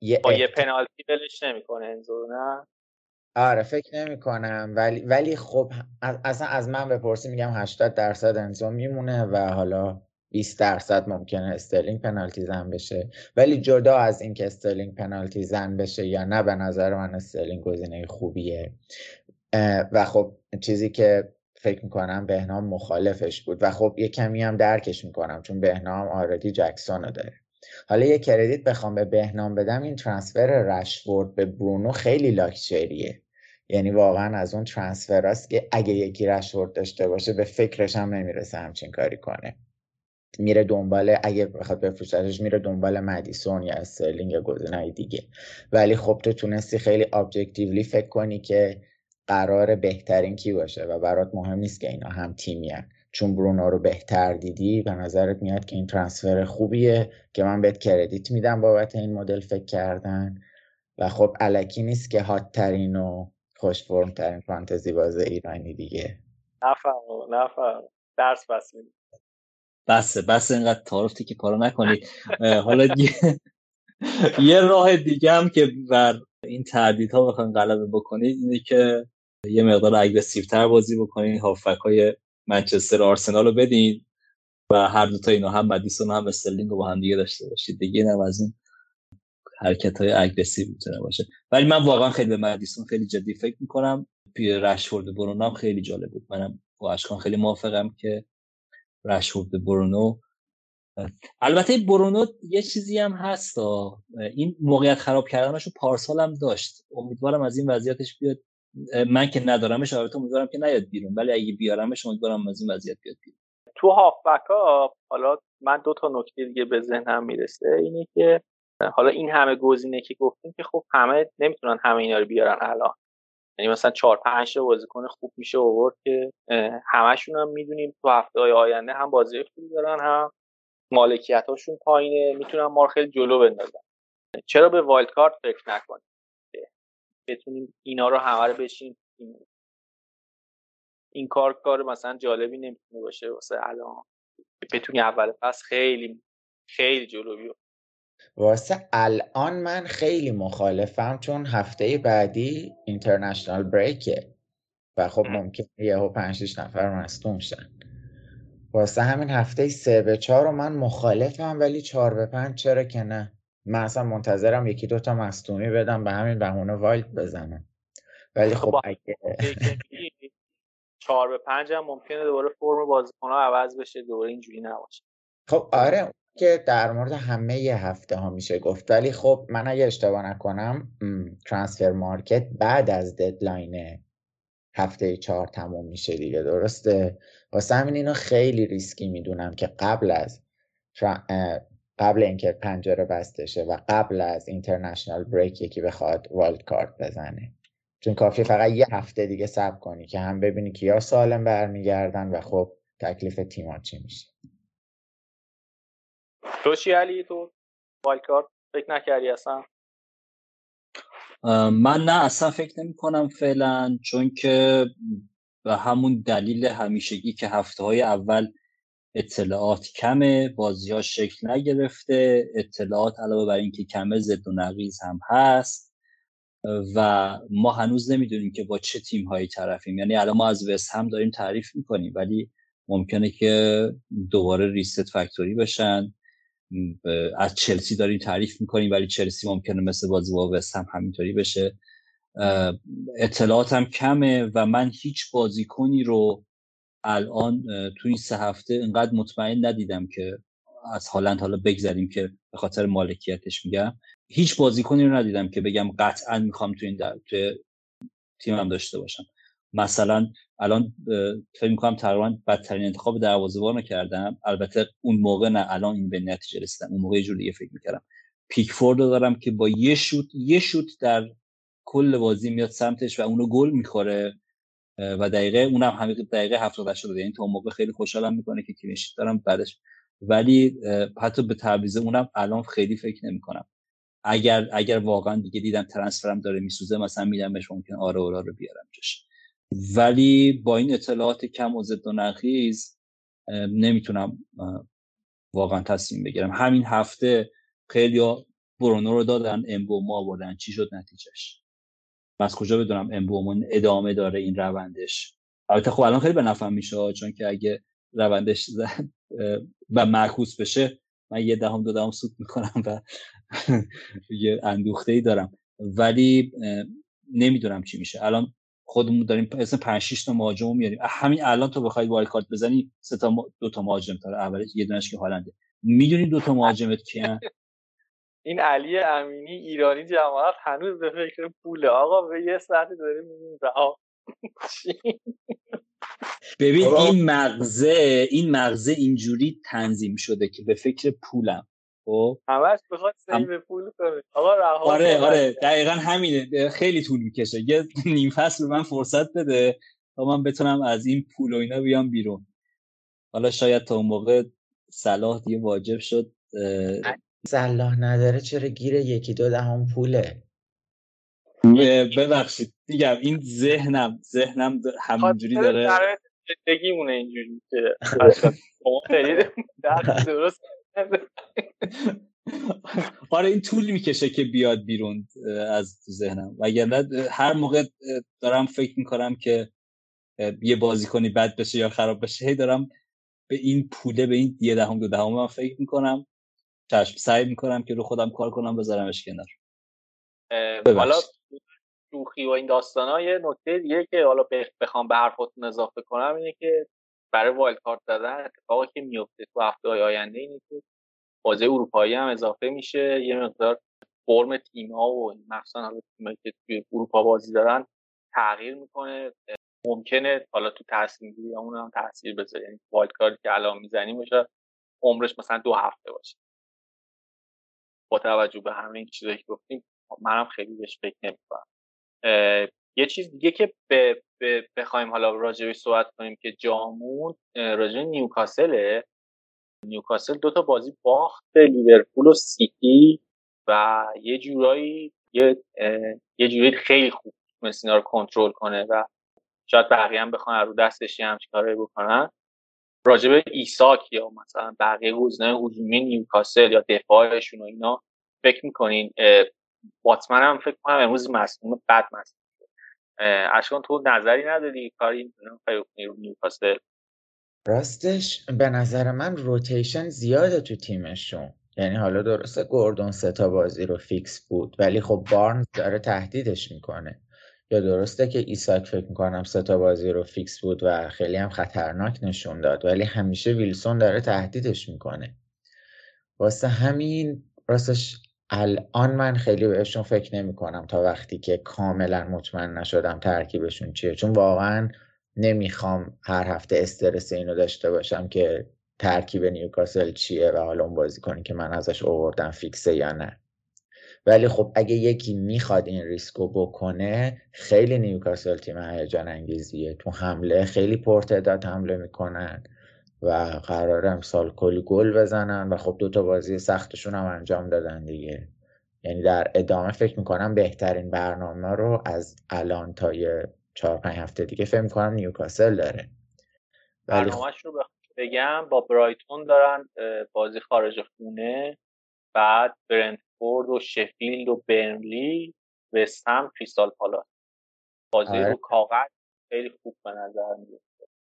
یه با یه پنالتی بلش نمی‌کنه انزو نه؟ آره فکر نمی کنم ولی ولی خب اصلا از من بپرسی میگم 80 درصد انزو میمونه و حالا 20 درصد ممکنه استرلینگ پنالتی زن بشه. ولی جدا از اینکه استرلینگ پنالتی زن بشه یا نه به نظر من استرلینگ گزینه خوبیه. و خب چیزی که فکر می‌کنم بهنام مخالفش بود و خب یه کمی هم درکش می‌کنم چون بهنام already جکسون رو داره. حالا یه credit بخوام به بهنام بدم این transfer رشورد به برونو خیلی لاکچریه. یعنی واقعا از اون transfer هاست که اگه یکی رشورد داشته باشه به فکرش هم نمی‌رسه همچین کاری کنه. میره دنبال اگه بخواد بفروشتش میره دنبال مدیسون یا استرلینگ یا گزینه دیگه. ولی خب تو تونستی خیلی objectively فکر کنی که قرار بهترین کی باشه و برات مهم نیست که اینا هم تیمیان چون برونو رو بهتر دیدی به نظرت میاد که این transfer خوبیه که من بهت credit میدم بابت این مدل فکر کردن؟ و خب الکی نیست که hot ترین و خوش فرم ترین فانتزی باز ایرانی دیگه. نفهم نفهم درس بس بسه بس اینقدر تعارف که کارو نکنید. حالا یه راه دیگه هم که بر این تردیدها بخواین غلبه بکنید اینه که یه مقدار اگرسیو تر بازی بکنید هافک های منچستر آرسنال رو بدین و هر دوتا اینا هم مدیسون هم استرلینگ رو با هم دیگه داشته باشید. دیگه اینم از این حرکت های اگرسیو می‌تونه باشه. ولی من واقعا خیلی به مدیسون خیلی جدی فکر می‌کنم. پیر رشفورد برونم خیلی جالب بود. منم با اشکان خیلی موافقم که رشورد برونو البته برونو یه چیزی هم هست این موقعیت خراب کردنشو پارسال هم داشت. امیدوارم از این وضعیتش بیاد من که ندارمش البته امیدوارم که نیاد بیرون. ولی اگه بیارمش امیدوارم از این وضعیت بیاد بیرون. تو هافبک ها حالا من دو تا نکته دیگه به ذهنم می‌رسه. اینه که حالا این همه گزینه که گفتیم که خب همه نمی‌تونن همه اینا رو بیارن الان. یعنی مثلا چهار پنج تا بازیکن خوب میشه آورد که همشون هم می‌دونیم تو هفته های آینده هم بازی خوبی دارن هم مالکیت هاشون پایینه می‌تونن ما خیلی جلو بندازن. چرا به wild card فکر نکنیم؟ بتونیم اینا رو همه رو بشیم. این کار کار مثلا جالبی نمی‌تونه باشه واسه الان. بتونی اول پس خیلی خیلی جلو بیو واسه الان من خیلی مخالفم چون هفته بعدی international break ه و خب ممکنه یهو پنج نفر مستون شن. واسه همین هفته سه به چهار رو من مخالفم ولی چهار به پنج چرا که نه؟ من اصلا منتظرم یکی دوتا مستونی بدم به همین بهونه وایلد بزنم ولی خب, خب، اگه چهار به پنج هم ممکنه دوباره فرم بازیکن ها عوض بشه دوباره اینجوری نباشه. خب آره که در مورد همه ی هفته ها میشه گفت. ولی خب من اگه اشتباه نکنم transfer market بعد از deadline هفته چهار تموم میشه دیگه درسته؟ واسه همین اینو خیلی ریسکی می‌دونم که قبل از قبل اینکه پنجره بسته شه و قبل از international break یکی بخواد wild card بزنه. چون کافی فقط یه هفته دیگه صبر کنی که هم ببینی که یا سالم برمیگردن و خب تکلیف تیما چی میشه. تو چی علی تو والد کارت فکر نکردی اصلا؟ من نه اصلا فکر نمی کنم فعلا چون که به همون دلیل همیشگی که هفته های اول اطلاعات کمه بازی ها شکل نگرفته اطلاعات علاوه بر اینکه کمه زد و نقیز هم هست و ما هنوز نمی‌دونیم که با چه تیم هایی طرفیم. یعنی الان ما از وست هم داریم تعریف می‌کنیم ولی ممکنه که دوباره ریست فکتوری بشن. از چلسی داریم تعریف می‌کنیم ولی چلسی ممکنه مثل بازی با وست هم همینطوری بشه. اطلاعاتم کمه و من هیچ بازیکنی رو الان تو این سه هفته اینقدر مطمئن ندیدم که از هالند حالا بگذاریم که به خاطر مالکیتش میگم. هیچ بازیکنی رو ندیدم که بگم قطعا می‌خوام تو این در... تو تیمم داشته باشم. مثلا الان فکر می‌کنم تقریبا بدترین انتخاب دروازه‌بان رو کردم. البته اون موقع نه الان این به نتیجه رسیدم. اون موقع یه جور دیگه فکر می‌کردم. پیکفورد رو دارم که با یه شوت یه شوت در کل بازی میاد سمتش و اونو گل می‌خوره. و دقیقه اونم همین دقیقه 70 80 یعنی تا موقع خیلی خوشحالم می‌کنه که کلینشیت دارم بعدش. ولی حتی به تعویض اونم الان خیلی فکر نمی‌کنم. اگر اگر واقعا دیگه دیدم ترنسفرم داره میسوزه مثلا میدمش ممکن آره اورا رو بیارم جاش. ولی با این اطلاعات کم و زد و نقیز نمی‌تونم واقعا تصمیم بگیرم. همین هفته خیلی برونو رو دادن امبو ما بردن چی شد نتیجهش؟ از کجا بدونم امبومون ادامه داره این روندش؟ البته خب الان خیلی به نفعم میشه چون که اگه روندش <laughs> و معکوس بشه من یه دهم دو دهم سود می‌کنم و <laughs> یه اندوخته ای دارم. ولی نمی‌دونم چی میشه. الان خودمون داریم اسم 5 6 تا مهاجم میاریم. همین الان تو بخوای وایلد کارت بزنی سه تا دو تا مهاجم تا اول یه دونش که هالنده. می‌دونی دو تا <laughs> مهاجمت کیان؟ این علی امینی ایرانی جماعت هنوز به فکر پوله. آقا به یه ساعتی داریم میگیم ببین این مغزه این مغزه اینجوری تنظیم شده که به فکر پولم. خب؟ همش بخواد سیو پول کنه. آقا رها آره آره. دقیقا همینه. خیلی طول می‌کشه. یه نیم فصل من فرصت بده تا من بتونم از این پول و اینا بیام بیرون. حالا شاید تا اون موقع صلاح دیگه واجب شد صلاح نداره چرا گیر یکی دو دهم پوله؟ ببخشید میگم این ذهنم ذهنم همینجوری داره. زندگیمونه اینجوری که <laughs> درست آره این طول می‌کشه که بیاد بیرون از ذهنم. وگرنه هر موقع دارم فکر می‌کنم که یه بازیکنی بد بشه یا خراب بشه هی دارم به این پوله به این یه دهم دو دهم من فکر می‌کنم. چشم. سعی می‌کنم که رو خودم کار کنم بذارمش کنار. حالا شوخی و این داستان ها یه نکته دیگه که حالا بخوام به حرفاتون اضافه کنم اینه که برای wild card زدن اتفاقی که میفته تو هفته های آینده اینه که بازی اروپایی هم اضافه میشه. یه مقدار فرم تیم ها و مخصوصا حالا تیمایی که توی اروپا بازی دارن تغییر می‌کنه. ممکنه حالا تو تصمیم گیری اون هم تاثیر بذاره. یعنی wild card که الان می‌زنیم باشه عمرش مثلا دو هفته باشه. با توجه به همه این چیزایی که گفتیم منم خیلی بهش فکر نمی‌کنم. یه چیز دیگه که بخوایم حالا راجبش صحبت کنیم که جامون راجع نیوکاسله نیوکاسل دو تا بازی باخت لیورپول و سیتی و یه جورایی یه یه جورایی خیلی خوب تونست رو کنترل کنه و شاید بقیه هم بخوان رو دستش هم کارایی بکنن. راجب ایساک یا مثلا بقیه گزینه‌های هجومی نیوکاسل یا دفاعشون و اینا فکر می‌کنین بوتمن هم فکر کنم امروز مصدوم بد مصدوم اشکان تو نظری نداری کاری رو نیوکاسل؟ راستش به نظر من rotation زیاده تو تیمشون. یعنی حالا درسته گوردون سه بازی رو فیکس بود ولی خب بارنز داره تهدیدش می‌کنه. یا درسته که ایساک فکر می‌کنم سه تا بازی رو فیکس بود و خیلی هم خطرناک نشون داد ولی همیشه ویلسون داره تهدیدش می‌کنه. واسه همین راستش الان من خیلی بهشون فکر نمی کنم تا وقتی که کاملا مطمئن نشدم ترکیبشون چیه. چون واقعا نمی‌خوام هر هفته استرس اینو داشته باشم که ترکیب نیوکاسل چیه و حالا اون بازی کنی که من ازش اووردم فیکسه یا نه. ولی خب اگه یکی می‌خواد این ریسکو بکنه خیلی نیوکاسل تیم هیجان انگیزیه. تو حمله خیلی پرتعداد حمله می‌کنن و قرار امسال کلی گل بزنن و خب دوتا بازی سختشون هم انجام دادن دیگه. یعنی در ادامه فکر می‌کنم بهترین برنامه رو از الان تا یه چهار پنج هفته دیگه فکر می‌کنم نیوکاسل داره. برنامهش رو بگم با برایتون دارن بازی خارج خونه. بعد برنتفورد و شفیلد و برنلی و سم کریستال پالاس. بازی آره. رو کاغذ خیلی خوب به نظر میاد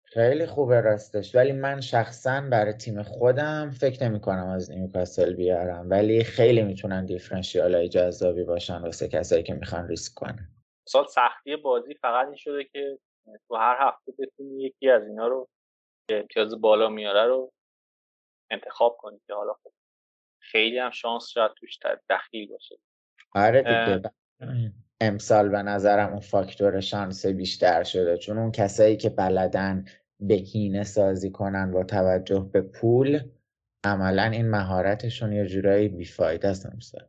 خیلی خوبه راستش. ولی من شخصا برای تیم خودم فکر نمی کنم از نیوکاسل بیارم. ولی خیلی می‌تونن دیفرنشیال های جذابی باشن واسه کسایی که می‌خوان ریسک کنن. سال سختی بازی فقط این شده که تو هر هفته بتونی یکی از اینا رو که امتیاز بالا میاره رو انتخاب کنی که حالا خب خیلی هم شانس شاید توش دخیل باشه. آره دیگه امسال به نظرم اون فاکتور شانس بیشتر شده. چون اون کسایی که بلدن بهینه سازی کنن با توجه به پول عملا این مهارتشون یه جورایی بیفاید است امسال.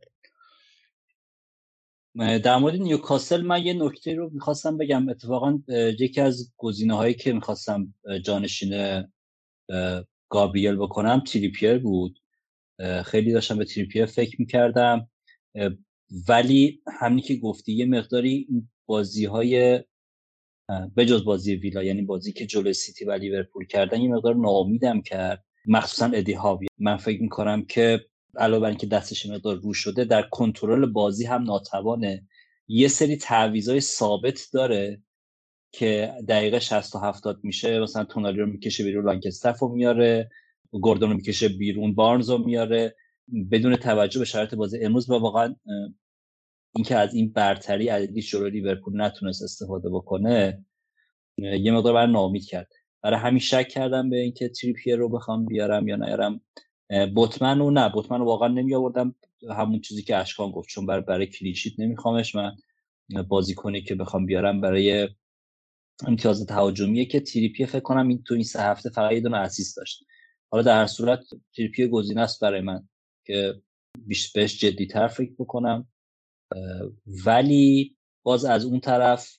در مورد نیوکاسل من یه نکته رو می‌خواستم بگم. اتفاقا یکی از گزینه هایی که می‌خواستم جانشین گابریل بکنم تریپیر بود. خیلی داشتم به تریپیر فکر می‌کردم. ولی همینی که گفتی یه مقداری بازی های بجز بازی ویلا یعنی بازی که جلو سیتی و لیورپول کردن یه مقدار ناامیدم کرد. مخصوصا ادی هاوی. من فکر می‌کنم که علاوه بر اینکه دستش مقدار رو شده در کنترل بازی هم ناتوانه. یه سری تعویضای ثابت داره که دقیقه 60 و 70 میشه. مثلا تونالی رو می‌کشه بیرون لانکستف رو میاره. گوردون رو می‌کشه بیرون بارنز رو میاره بدون توجه به شرایط بازی. امروز و واقعا اینکه از این برتری عددی جلو لیورپول نتونست استفاده بکنه یه مقدار بر نامید کرد. برای همین شک کردم به اینکه تریپیر رو بخوام بیارم یا نیارم. بوتمن و نه. بوتمن رو واقعا نمی آوردم همون چیزی که اشکان گفت چون برای برای کلیشیت نمیخوامش من بازی کنی که بخوام بیارم برای امتیاز تهاجمیه که تریپیر فکر کنم این تو این سه هفته فقط یه دونه assist داشت. حالا در هر صورت تریپیر گزینه است برای من که بیش بهش جدیتر فکر بکنم ولی باز از اون طرف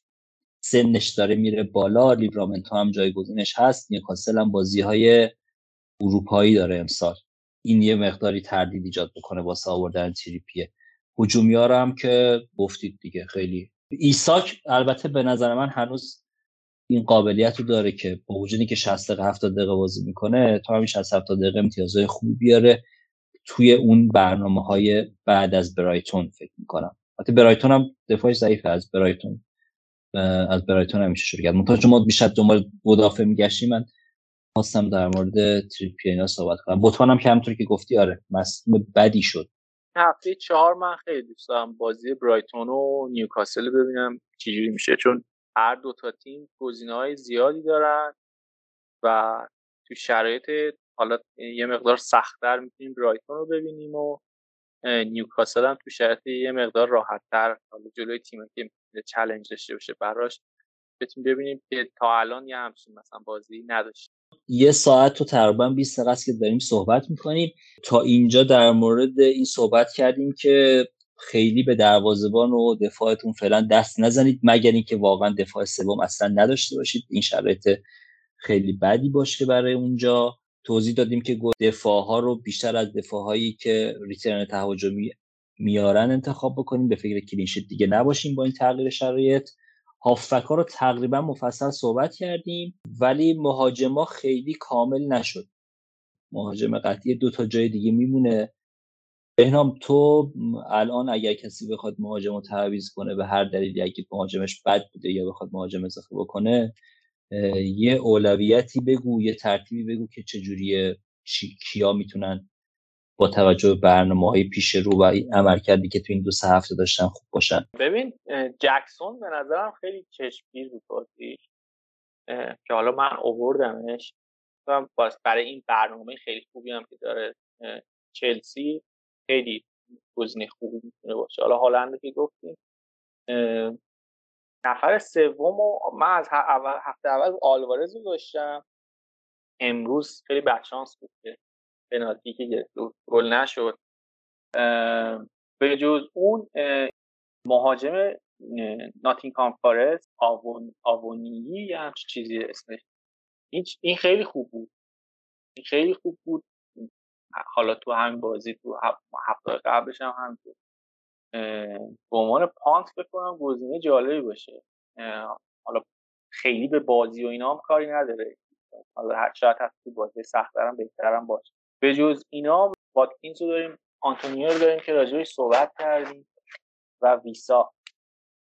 سنش داره میره بالا لیورامنتو هم جایگزینش هست نیوکاسل هم بازی های اروپایی داره امسال. این یه مقداری تردید ایجاد بکنه واسه آوردن تریپیه هجومیاش هم که گفتید دیگه خیلی. ایساک البته به نظر من هنوز این قابلیت رو داره که با وجودی که 60 دقیقه 70 دقیقه بازی می‌کنه تا همین 60 70 دقیقه امتیازهای خوبی بیاره توی اون برنامه های بعد از برایتون فکر می‌کنم. حتی برایتون هم دفاعش ضعیفه از برایتون از برایتون همیشه شروع کرد. منتها ما بیشتر دنبال مدافع میگشتیم من خواستم در مورد تریپی اینا صحبت کنم. بوتمن هم که همونطور که گفتی آره مصدوم بدی شد. هفته چهار من خیلی دوست دارم بازی برایتون و نیوکاسل ببینم چجوری میشه. چون هر دو تا تیم گزینه های زیادی دارن و تو شرایط حالا یه مقدار سختتر می‌تونیم برایتون رو ببینیم و نیوکاسل هم تو شرایط یه مقدار راحتتر حالا جلوی تیم که چلنج داشته باشه براش بتونیم ببینیم که تا الان یه همچین مثلا بازی نداشتیم. یه ساعت و تقریبا 20 دقیقه که داریم صحبت می‌کنیم. تا اینجا در مورد این صحبت کردیم که خیلی به دروازبان و دفاعتون فعلا دست نزنید مگر اینکه واقعا دفاع سوم اصلا نداشته باشید. این شرایط خیلی بدی باشه برای اونجا. توضیح دادیم که دفاع ها رو بیشتر از دفاع هایی که ریترن تهاجمی میارن انتخاب بکنیم. به فکر کلینشیت دیگه نباشیم با این تغییر شرایط. هافک ها رو تقریبا مفصل صحبت کردیم ولی مهاجما خیلی کامل نشد. مهاجم قطعی دو تا جای دیگه میمونه. بهنام تو الان اگر کسی بخواد مهاجم رو تعویض کنه به هر دلیلی اگه مهاجمش بد بوده یا بخواد مهاجم اضافه بکنه یه اولویتی بگو یه ترتیبی بگو که چجوری کیا می‌تونن با توجه به برنامه های پیش رو و عمل کردی که تو این دو سه هفته داشتن خوب باشن. ببین جکسون به نظرم خیلی چشمگیر بود بازی که حالا من اووردمش برای این برنامه خیلی خوبی هم که داره چلسی خیلی گزینه خوبی می‌تونه باشه. حالا هالند که گفتیم نفر سوم من از هفته اول آلوارز رو داشتم. امروز خیلی بچانس بود که پنالتی که گل نشد. به جز اون مهاجم ناتینگهام فارست آوون آوونیی یا چیزی اسمش. این خیلی خوب بود. این خیلی خوب بود. حالا تو همین بازی تو هفته قبلش هم همینطور. به عنوان پانت بکنم گزینه جالبی باشه. حالا خیلی به بازی و اینا هم کاری نداره. حالا هر شاید هست تو بازی سختترم بهترم باشه. به جز اینا واتکینز رو داریم آنتونیو رو داریم که راجبش صحبت کردیم و ویسا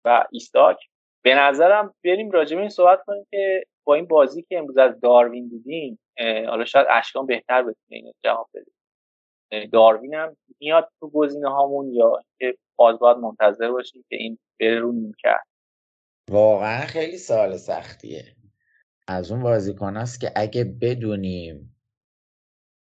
و ایستاک. به نظرم بریم راجب این صحبت کنیم که با این بازی که امروز از داروین دیدیم حالا شاید اشکان بهتر بتونه اینو جواب بده. داروین هم میاد تو گزینه هامون یا که باز باید منتظر باشیم که این کرد واقعا خیلی سال سختیه. از اون بازیکن است که اگه بدونیم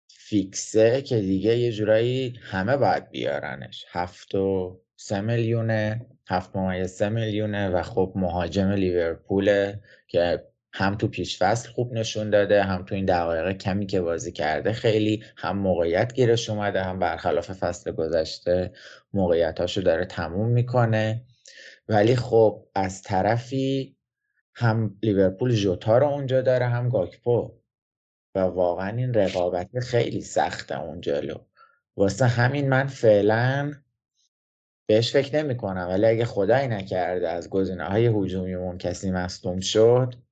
فیکسه که دیگه یه جورایی همه باید بیارنش. هفت و سه میلیونه هفت ممیز سه میلیونه و خب مهاجم لیورپوله که هم تو پیش فصل خوب نشون داده هم تو این دقایق کمی که بازی کرده خیلی هم موقعیت گیرش اومده هم برخلاف فصل گذشته موقعیتاشو داره تموم می‌کنه. ولی خب از طرفی هم لیورپول جوتا رو اونجا داره هم گاکپو. و واقعا این رقابت خیلی سخته اون جلو. واسه همین من فعلا بهش فکر نمی کنم ولی اگه خدایی نکرده از گزینه های هجومیمون کسی مصدوم شد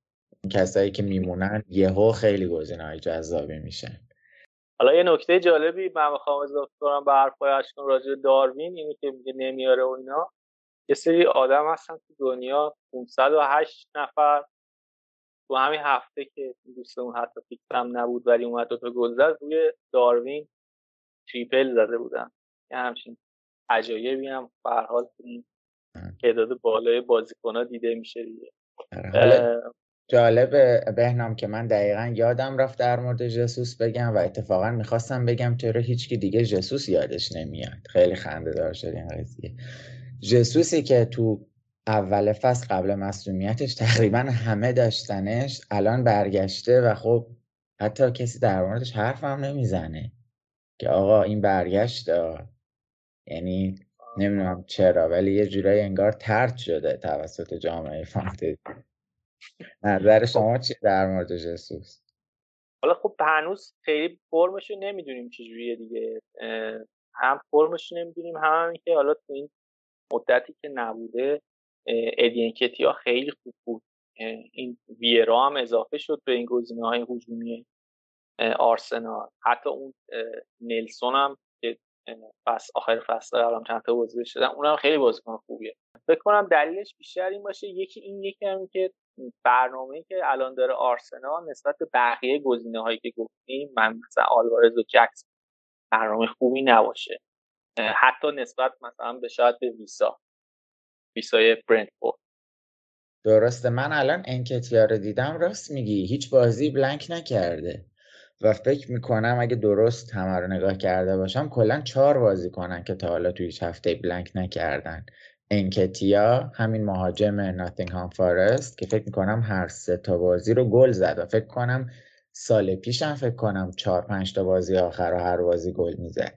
کسایی که میمونن یهو خیلی گزینه های جذابی میشن حالا یه نکته جالبی من می‌خوام اضافه کنم به حرفای اشکان راجع داروین اینی که میگه نمیاره و اینا. یه سری آدم هستن تو دنیا 508 نفر تو همین هفته که دوستمون حتی فیکس هم نبود ولی اومد دو تا گل زد روی داروین triple زده بودن. یه همچین عجایبی هم به حال این تعداد بالای بازیکن‌ها دیده میشه دیگه. آره، جالب بهنام که من دقیقا یادم رفت در مورد جسوس بگم و اتفاقا می‌خواستم بگم چرا هیچکی دیگه جسوس یادش نمیاد. خیلی خنده دار شد این قضیه. جسوسی که تو اول فصل قبل مسئولیتش تقریبا همه داشتنش الان برگشته و خب حتی کسی در موردش حرف هم نمی‌زنه که آقا این برگشت یعنی نمی‌دونم چرا ولی یه جورایی انگار ترد شده توسط جامعه فانتزی نظر خب. شما چی در مورد جسوس؟ حالا خب هنوز خیلی فرمش رو نمی‌دونیم چجوریه دیگه. هم فرمش رو نمی‌دونیم هم که حالا تو این مدتی که نبوده ادینکتی ها خیلی خوب بود. این ویرا هم اضافه شد به این گزینه های هجومی آرسنال. حتی اون نلسون هم که پس آخر فصل قبلم چند تا بازی شدن اونم خیلی بازیکن خوبیه. فکر کنم دلیلش بیشتر این باشه یکی این یکی هم که برنامه‌ای که الان داره آرسنال نسبت به بقیه گزینه هایی که گفتیم من مثلا آلوارز و جکس برنامه خوبی نباشه. حتی نسبت مثلا به شاید به ویسا. ویسای برندفورد درسته. من الان انکتیا رو دیدم. راست میگی. هیچ بازی بلنک نکرده. و فکر می‌کنم اگه درست همه رو نگاه کرده باشم کلا چهار بازی کنن که تا حالا توی هیچ هفته بلنک نکردن. انکتیا همین مهاجم ناتینگهام فارست که فکر می‌کنم هر سه تا بازی رو گل زد و فکر کنم سال پیشم فکر کنم چهار پنج تا بازی آخر و هر بازی گل می‌زد.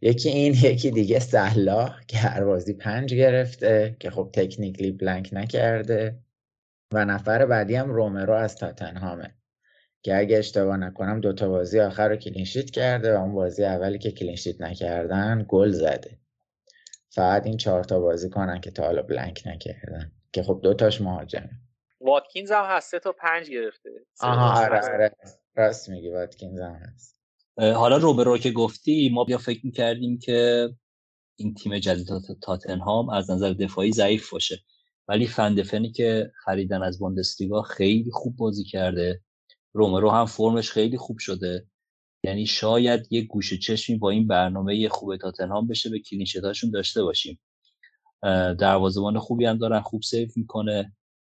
یکی این یکی دیگه سهلا که هر بازی پنج گرفته که خب تکنیکلی بلنک نکرده و نفر بعدی هم رومرو از تاتنهامه که اگه اشتباه نکنم دوتا بازی آخر رو clean sheet کرده و اون بازی اولی که clean sheet نکردن گل زده. فقط این چهار تا بازی کنن که تا حالا blank نکردن. که خب دوتاش مهاجمه. واتکینز هم هست سه تا پنج گرفته. آها آره آره. راست میگی واتکینز هم هست. حالا رومرو که گفتی ما بیا فکر می‌کردیم که این تیم جدید تاتنهام از نظر دفاعی ضعیف باشه. ولی فندفنی که خریدن از بوندسلیگا خیلی خوب بازی کرده. رومرو هم فرمش خیلی خوب شده. یعنی شاید یه گوشه چشمی با این برنامه خوب تاتنهام بشه به clean sheet اشون داشته باشیم. دروازه‌بان خوبی هم دارن خوب save می‌کنه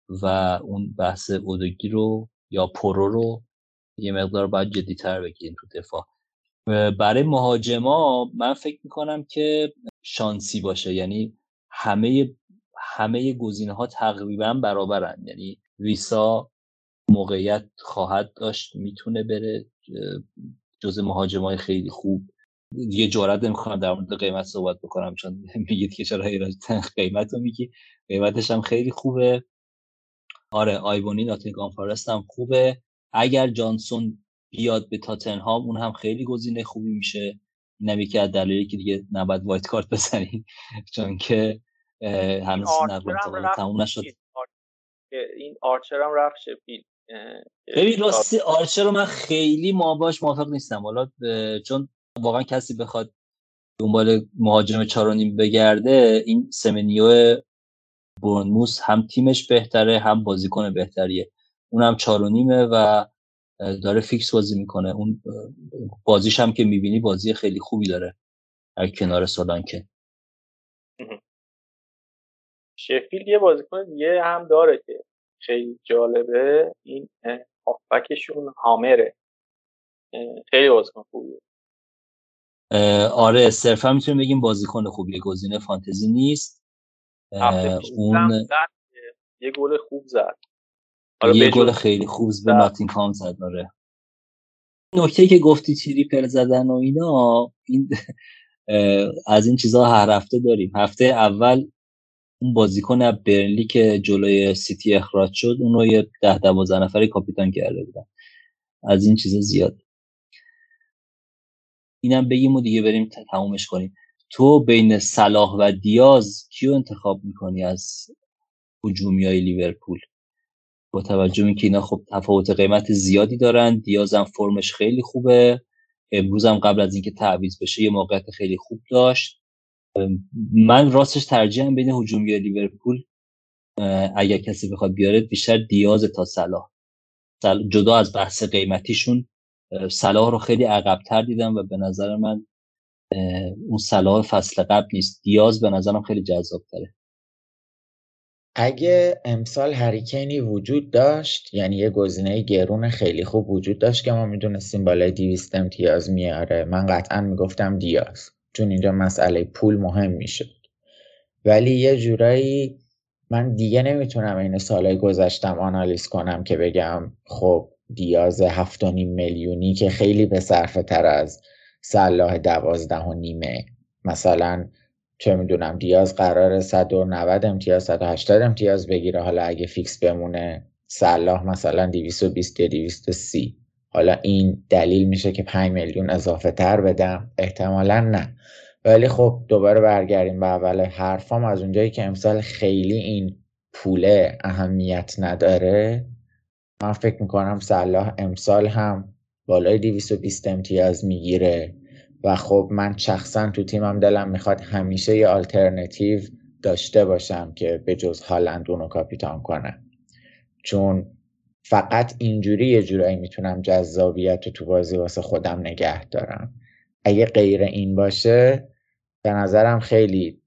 و اون بحث اودوگی رو یا پرو رو یه مقدار باید جدیتر بگیریم تو دفاع. برای مهاجما من فکر می‌کنم که شانسی باشه. یعنی همه همه گزینه ها تقریبا برابرن. یعنی ویسا موقعیت خواهد داشت می‌تونه بره جز مهاجمای خیلی خوب. یه جورت نمی‌خوام در مورد قیمت صحبت بکنم چون میگید که چرا <laughs> قیمت رو میگی. قیمتش هم خیلی خوبه. آره آیبونی ناتینگام فارست هم خوبه. اگر جانسون بیاد به تاتنهام اون هم خیلی گزینه خوبی میشه. اینم یکی از دلایلی که دیگه نباید wild card بزنیم. <laughs> چون که هنوز نقل تموم نشد. این آرچر هم رفت شفیلد ببین راستی آرچر رو من خیلی ما باش موافق نیستم. حالا چون واقعا کسی بخواد دنبال مهاجم چارونیم بگرده این سمنیو برنموس هم تیمش بهتره هم بازیکن بهتریه. اونم چارونیمه و داره فیکس بازی می‌کنه. اون بازیش هم که می‌بینی بازی خیلی خوبی داره. در کنار سولانکه شفیل یه بازیکن دیگه هم داره که خیلی جالبه. این هافبکشون هامره. خیلی بازیکن خوبیه. آره صرفا می‌تونیم بگیم بازیکن خوبیه. گزینه فانتزی نیست. اون یه گل خوب زد. یه گل خیلی خوب به ناتینگهام زد آره. نکته که گفتی تریپل زدن و اینا این از این چیزها هر هفته داریم. هفته اول اون بازیکن برنلی که جلوی سیتی اخراج شد اونو یه ده دوازده نفری کاپیتان کرده بودن. از این چیزا زیاد. اینم بگیم و دیگه بریم تمومش کنیم. تو بین صلاح و دیاز کیو انتخاب می‌کنی از هجومی های لیورپول؟ با توجه به اینکه اینا خب تفاوت قیمت زیادی دارن دیاز هم فرمش خیلی خوبه. امروز هم قبل از اینکه تعویض بشه یه موقعیت خیلی خوب داشت. من راستش ترجیحم بین هجومی لیورپول اگر کسی بخواد بیاره بیشتر دیاز تا صلاح. جدا از بحث قیمتیشون صلاح رو خیلی عقبتر دیدم و به نظر من اون صلاح فصل قبل نیست. دیاز به نظرم خیلی جذاب تره اگه امسال هریکینی وجود داشت یعنی یه گزینه گرون خیلی خوب وجود داشت که ما می‌دونستیم بالای 200 امتیاز میاره. من قطعا می‌گفتم دیاز. چون اینجا مسئله پول مهم می‌شد ولی یه جورایی من دیگه نمی‌تونم این سالهای گذشتم آنالیز کنم که بگم خب دیاز هفت و نیم میلیونی که خیلی به صرفه تر از صلاح دوازده و نیمه. مثلا چه می‌دونم دیاز قرار 190 امتیاز 180 امتیاز بگیره. حالا اگه فیکس بمونه صلاح مثلا 220 یا 230 حالا این دلیل میشه که 5 میلیون اضافه تر بدم؟ احتمالا نه. ولی خب دوباره برگردیم به اول حرفام. از اونجایی که امسال خیلی این پوله اهمیت نداره من فکر می‌کنم صلاح امسال هم بالای 220 امتیاز می‌گیره. و خب من شخصا تو تیمم دلم می‌خواد همیشه یه آلترنتیو داشته باشم که به جز هالند اونو کاپیتان کنم چون فقط اینجوری یه جورایی می‌تونم جذابیت رو تو بازی واسه خودم نگه دارم. اگه غیر این باشه به نظرم خیلی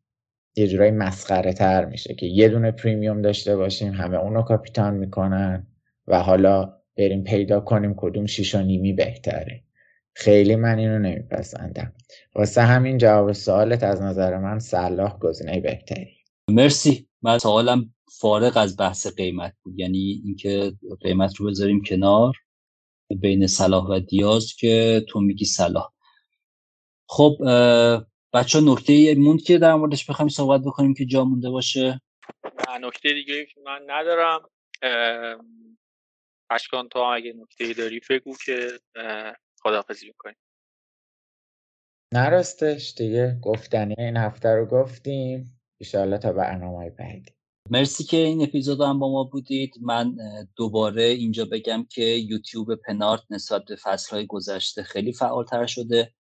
یه جورایی مسخره تر میشه که یه دونه پریمیوم داشته باشیم همه اونو کاپیتان می‌کنن و حالا بریم پیدا کنیم کدوم شیش و نیمی بهتره. خیلی من اینو نمیپسندم. واسه همین جواب سوالت از نظر من صلاح گزینه بهتری. مرسی. من سوالم فارغ از بحث قیمت بود. یعنی اینکه قیمت رو بذاریم کنار بین صلاح و دیاز که تو میگی صلاح. خب بچه نکته موند که در موردش بخوایم صحبت بکنیم که جا مونده باشه؟ نکته دیگه که من ندارم. اشکان تو اگه نکته داری بگو که خداحافظی می‌کنیم نراستش دیگه گفتنی این هفته رو گفتیم. ایشالله تا برنامه بعدی. مرسی که این اپیزود هم با ما بودید. من دوباره اینجا بگم که یوتیوب پنارت نسبت به فصلهای گذشته خیلی فعالتر شده.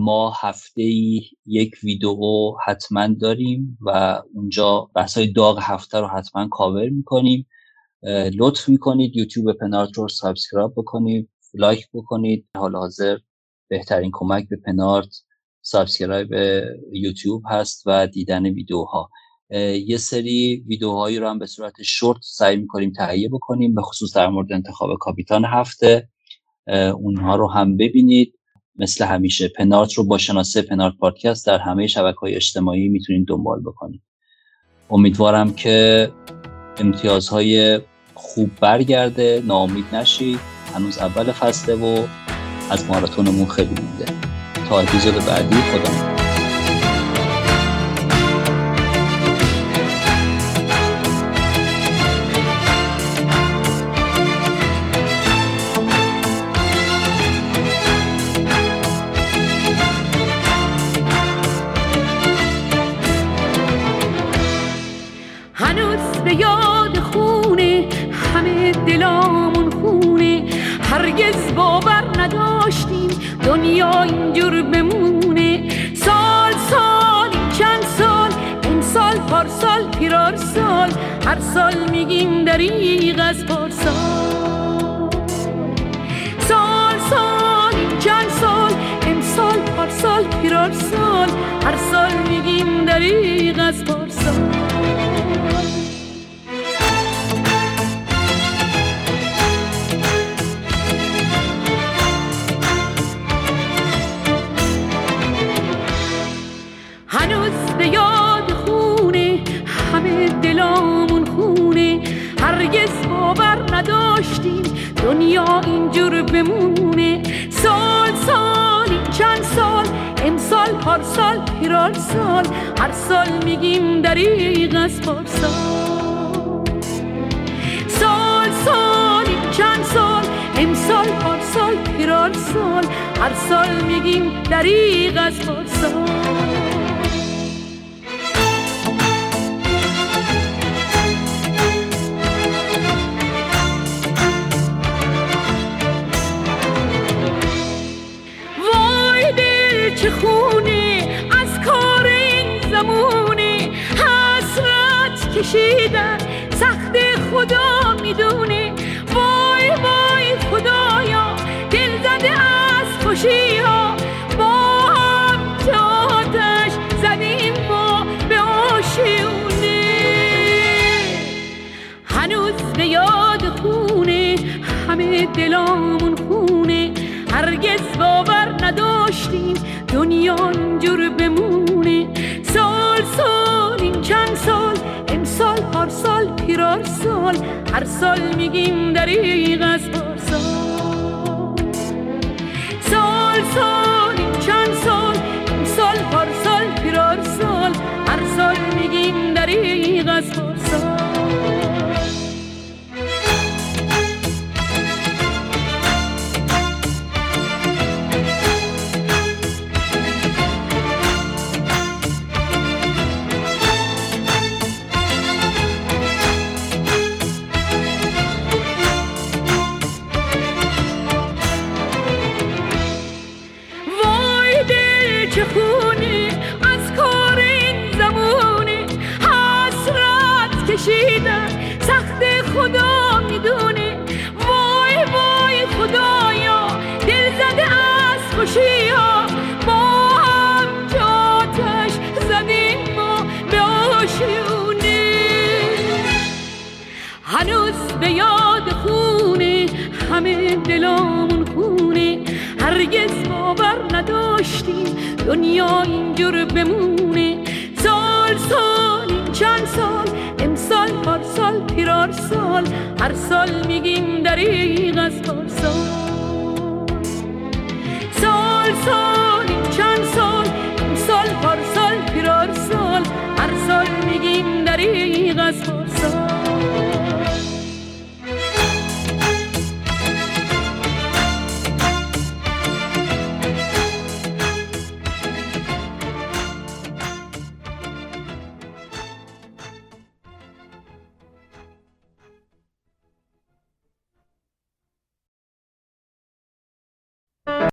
ما هفته ای یک ویدیو حتما داریم و اونجا بحث داغ هفته رو حتما کاور می‌کنیم. لطف می‌کنید یوتیوب پنارت رو subscribe بکنید لایک بکنید. حال حاضر بهترین کمک به پنارت subscribe یوتیوب هست و دیدن ویدیوها. یه سری ویدیوهایی رو هم به صورت شورت سعی می‌کنیم تهیه بکنیم به خصوص در مورد انتخاب کاپیتان هفته. اونها رو هم ببینید. مثل همیشه پنارت رو با شناسه پنارت پادکست در همه شبکه های اجتماعی می‌تونید دنبال بکنید. امیدوارم که امتیازهای خوب برگرده. ناامید نشید. هنوز اول فصله و از ماراتونمون خیلی مونده تا اپیزود بعدی. خدا اینجور بمونه. سال سال چند سال امسال پارسال پیرار سال. هر سال میگیم دریغ از پارسال. سال سال پیرار سال. هر سال میگیم دریغ از پارسال. دنیا اینجور بمونه سال سال چند سال امسال پارسال پیرار سال هر سال میگیم دریغ از پارسال سال سال چند سال امسال پارسال پیرار سال هر سال میگیم دریغ از پارسال